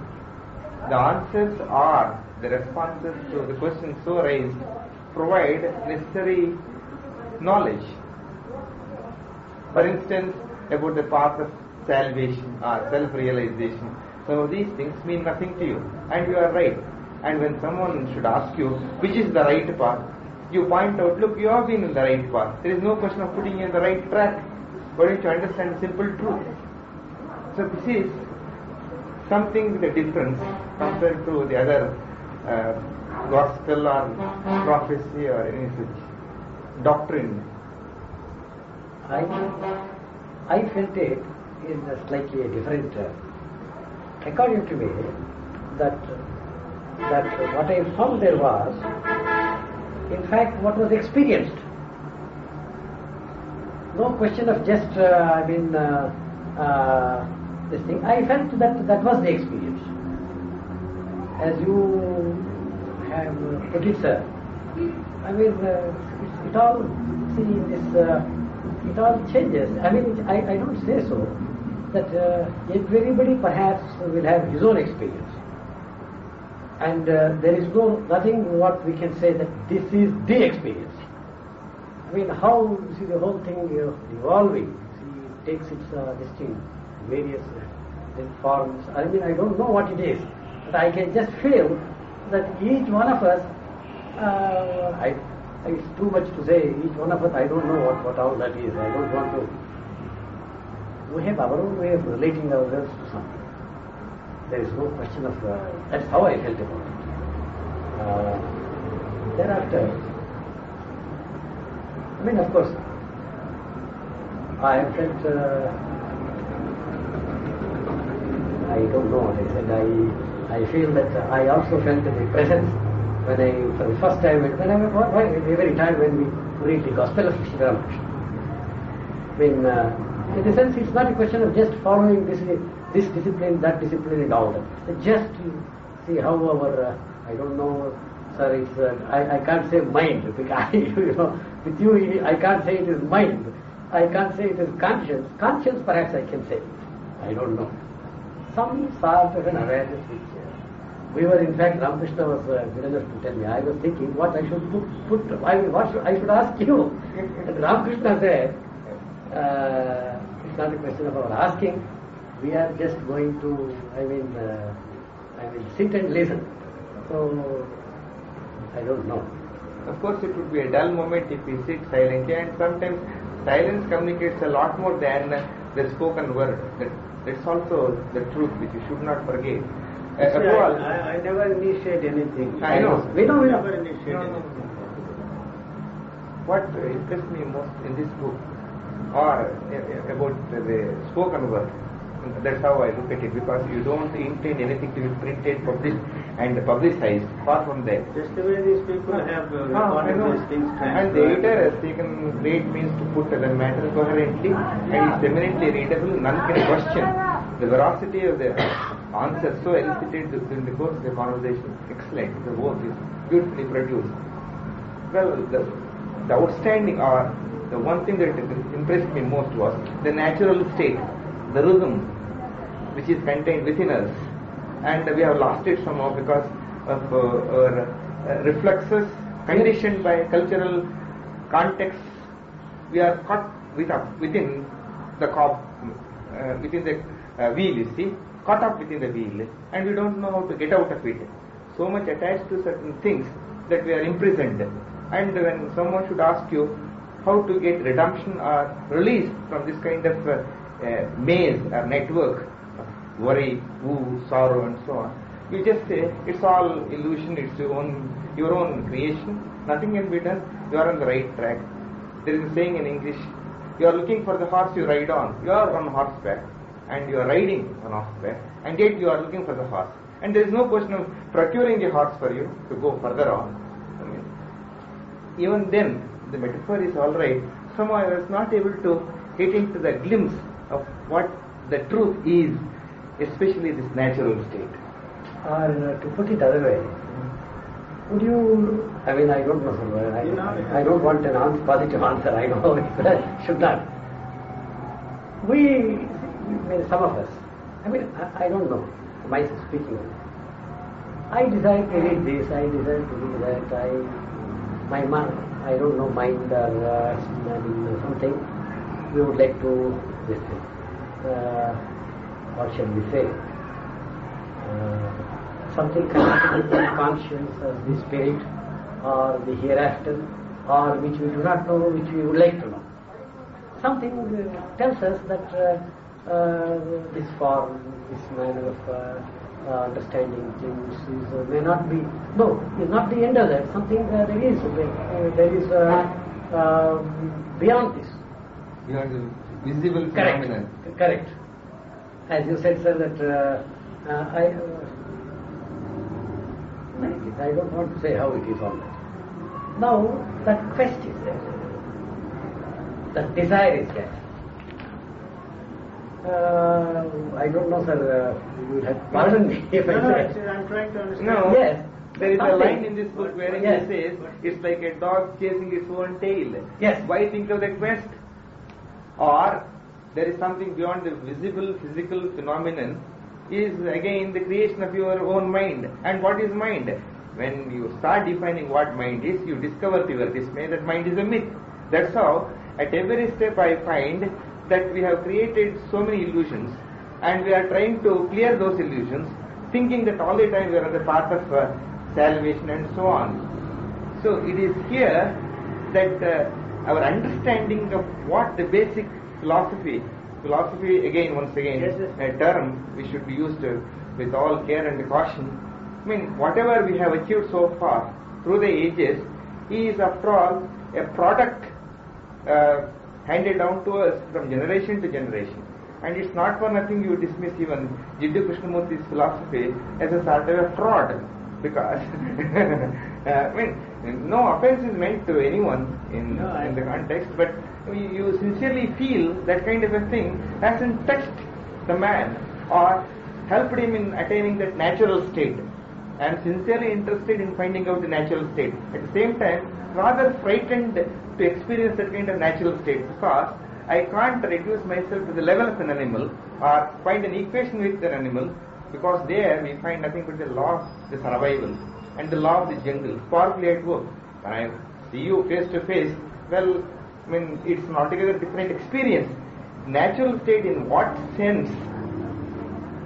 the answers are the responses to the questions so raised provide necessary knowledge. For instance, about the path of salvation or self-realization. Some of these things mean nothing to you, and you are right. And when someone should ask you which is the right path, you point out, look, you have been in the right path. There is no question of putting you in the right track. But you understand simple truth? So this is something a difference compared to the other uh, gospel or prophecy or any such doctrine. I, I felt it a slightly a different. Uh, according to me, that that what I found there was, in fact, what was experienced. No question of just, uh, I mean, uh, uh, this thing. I felt that that was the experience. As you have put it, sir. I mean, uh, it, all, see, this, uh, it all changes. I mean, I, I don't say so, that uh, everybody perhaps will have his own experience. And uh, there is no, nothing what we can say that this is the experience. I mean, how, see, the whole thing uh, evolving, see, it takes its uh, distinct various uh, forms. I mean, I don't know what it is, but I can just feel that each one of us, uh, I, it's too much to say, each one of us, I don't know what, what all that is. I don't want to. We have our own way of relating ourselves to something. There is no question of, uh, that's how I felt about it. Uh, thereafter, I mean, of course, I felt, uh, I don't know what I said. I, I feel that I also felt the presence when I, for the first time, when I, why, every time when we read the Gospel of Sri Ramakrishna. Mean, uh, in a sense, it's not a question of just following this, this discipline, that discipline, and all that. Just see how our, uh, I don't know, sir, it's, uh, I, I can't say mind, because [laughs] you know, with you, I can't say it is mind. I can't say it is conscience. Conscience, perhaps I can say. I don't know. Some sort of an awareness we were, in fact, Ramakrishna was uh, good enough to tell me. I was thinking what I should put, put I, what should, I should ask you. [laughs] And Ramakrishna said, uh, it's not a question of our asking. We are just going to, I mean, uh, I mean, sit and listen. So, I don't know. Of course, it would be a dull moment if we sit silently, and sometimes silence communicates a lot more than the spoken word. That, that's also the truth which you should not forget. See, I, I, never initiate anything. I know. We know. Never initiate No, no, anything. What impressed me most in this book or about the spoken word, that's how I look at it because you don't intend anything to be printed, published and publicized. Far from that. Just the way these people have uh, recorded these things And the transferred. editor has taken great means to put the matter coherently and it's eminently readable, none can question. The veracity of the answers so elicited during the course of the conversation, excellent. The work is beautifully produced. Well, the, the outstanding or the one thing that impressed me most was the natural state, the rhythm which is contained within us. And we have lost it somehow because of uh, our uh, reflexes conditioned by cultural context. We are caught with up within the cob, uh, within the uh, wheel, you see, caught up within the wheel, and we don't know how to get out of it. So much attached to certain things that we are imprisoned. And when someone should ask you how to get redemption or release from this kind of uh, uh, maze or network worry, woo, sorrow, and so on, you just say it's all illusion, it's your own your own creation, nothing can be done, you are on the right track. There is a saying in English, you are looking for the horse you ride on, you are on horseback, and you are riding on horseback, and yet you are looking for the horse. And there is no question of procuring the horse for you to go further on. I mean, even then, the metaphor is all right. Somehow I was not able to get into the glimpse of what the truth is, especially this natural state. Or uh, to put it other way, would you, I mean, I don't know, sir, You know, I, I don't want an answer, positive answer, I know [laughs] it should not. We, I some of us, I mean, I, I don't know, myself speaking, I desire to read this, I desire to read that, I, my mind, I don't know, mind or uh, something, we would like to, this thing, uh, what shall we say? uh, something connected with the conscience or the spirit or the hereafter or which we do not know, which we would like to know. Something uh, tells us that uh, uh, this form, this manner of uh, uh, understanding things is, uh, may not be, no, is not the end of that. Something uh, there is, uh, there is beyond this. Beyond the visible Correct. Correct. As you said, sir, that uh, uh, I, uh. I don't want to say how it is all that. Now, that quest is there. That desire is there. Uh, I don't know, sir. Uh, you will have pardon me if No, I no, say. actually, I'm trying to understand. No. Yes. There is a line in this book where Yes. he says, it's like a dog chasing its own tail. Yes. Why think of the quest? Or there is something beyond the visible physical phenomenon is again the creation of your own mind. And what is mind? When you start defining what mind is, you discover to your dismay that mind is a myth. That's how at every step I find that we have created so many illusions and we are trying to clear those illusions thinking that all the time we are on the path of uh, salvation and so on. So it is here that uh, our understanding of what the basic philosophy, philosophy again, once again, Yes, a term we should be used to with all care and caution. I mean, whatever we have achieved so far through the ages is after all a product uh, handed down to us from generation to generation. And it's not for nothing you dismiss even Jiddu Krishnamurti's philosophy as a sort of a fraud. Because, [laughs] uh, I mean, no offense is meant to anyone in, No, in the context, but you sincerely feel that kind of a thing hasn't touched the man or helped him in attaining that natural state. I am sincerely interested in finding out the natural state. At the same time, rather frightened to experience that kind of natural state because I can't reduce myself to the level of an animal or find an equation with an animal because there we find nothing but the law of the survival and the law of the jungle powerfully at work. When I see you face to face, well, I mean, it's an altogether different experience. Natural state in what sense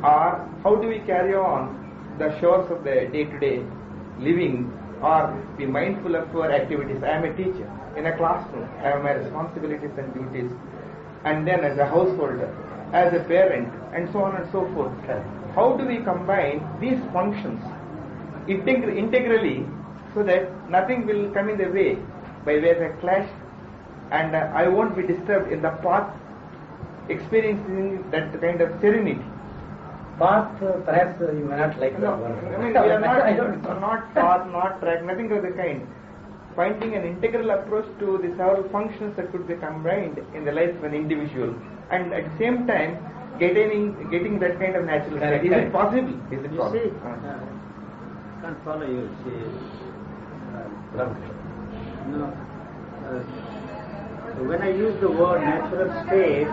or how do we carry on the shores of the day-to-day living or be mindful of our activities. I am a teacher in a classroom. I have my responsibilities and duties. and then as a householder, as a parent, and so on and so forth. How do we combine these functions integr- integrally so that nothing will come in the way by way of a clash and uh, I won't be disturbed in the path experiencing that kind of serenity. Path, uh, perhaps uh, you may not like No, that one. I mean, we are [laughs] not, I don't know. not path, not track, nothing of the kind. Finding an integral approach to the several functions that could be combined in the life of an individual, and at the same time getting getting that kind of natural Correct, state. Is it possible? Is it You possible? see, Uh. uh, can't follow you. See, uh, no. Uh, when I use the word natural state,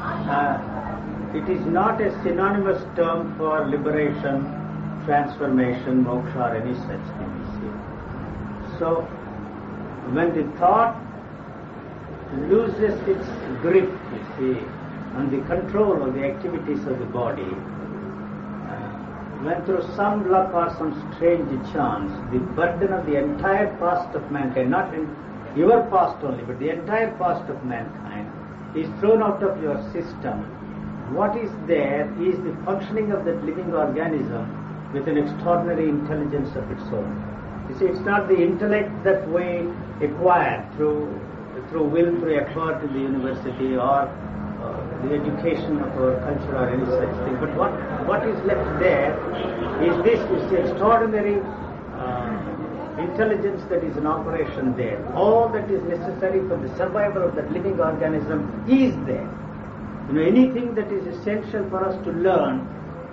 uh, it is not a synonymous term for liberation, transformation, moksha, or any such thing. So, when the thought loses its grip, you see, on the control of the activities of the body, when through some luck or some strange chance, the burden of the entire past of mankind, not in your past only, but the entire past of mankind, is thrown out of your system, what is there is the functioning of that living organism with an extraordinary intelligence of its own. You see, it's not the intellect that we acquire through through will, through effort in the university or uh, the education of our culture or any such thing. But what, what is left there is this, is the extraordinary intelligence that is in operation there. All that is necessary for the survival of that living organism is there. You know, anything that is essential for us to learn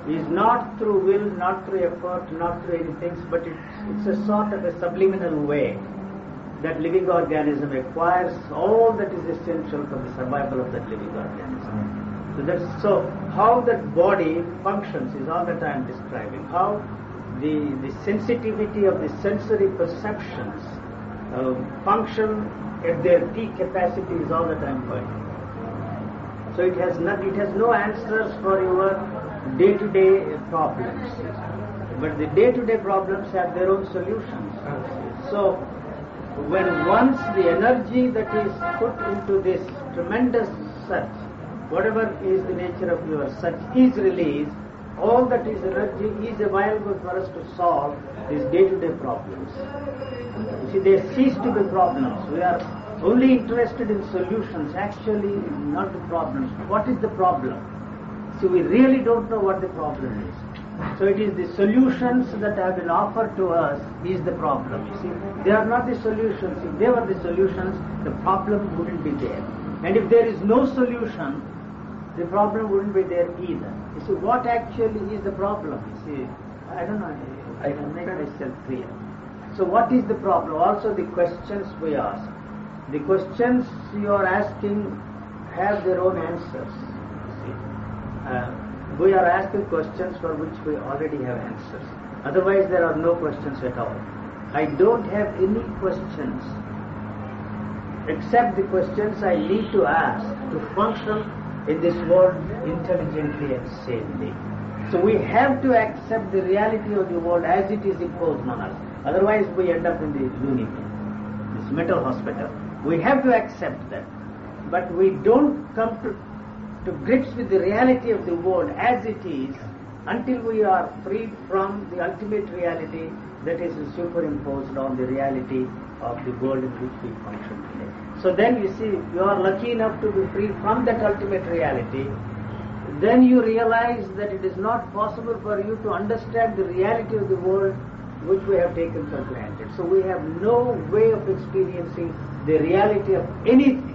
is not through will, not through effort, not through anything, but it's, it's a sort of a subliminal way that living organism acquires all that is essential for the survival of that living organism. So that's so how that body functions is all that I am describing. How the the sensitivity of the sensory perceptions uh, function at their peak capacity is all that I am pointing. So it has not it has no answers for your day-to-day problems, but the day-to-day problems have their own solutions. So when once the energy that is put into this tremendous search, whatever is the nature of your search, is released, all that is energy is available for us to solve these day-to-day problems. You see, they cease to be problems. We are only interested in solutions, actually not the problems. What is the problem? See, we really don't know what the problem is. So it is the solutions that have been offered to us is the problem. You see, they are not the solutions. If they were the solutions, the problem wouldn't be there. And if there is no solution, the problem wouldn't be there either. You see, what actually is the problem? You see, I don't know. I can make myself clear. So what is the problem? Also the questions we ask. The questions you are asking have their own answers. Uh, we are asking questions for which we already have answers. Otherwise, there are no questions at all. I don't have any questions except the questions I need to ask to function in this world intelligently and sanely. So we have to accept the reality of the world as it is imposed on us. Otherwise, we end up in the bin, this mental hospital. We have to accept that. But we don't come to to grips with the reality of the world as it is until we are freed from the ultimate reality that is superimposed on the reality of the world in which we function. So then you see, you are lucky enough to be free from that ultimate reality. Then you realize that it is not possible for you to understand the reality of the world which we have taken for granted. So we have no way of experiencing the reality of anything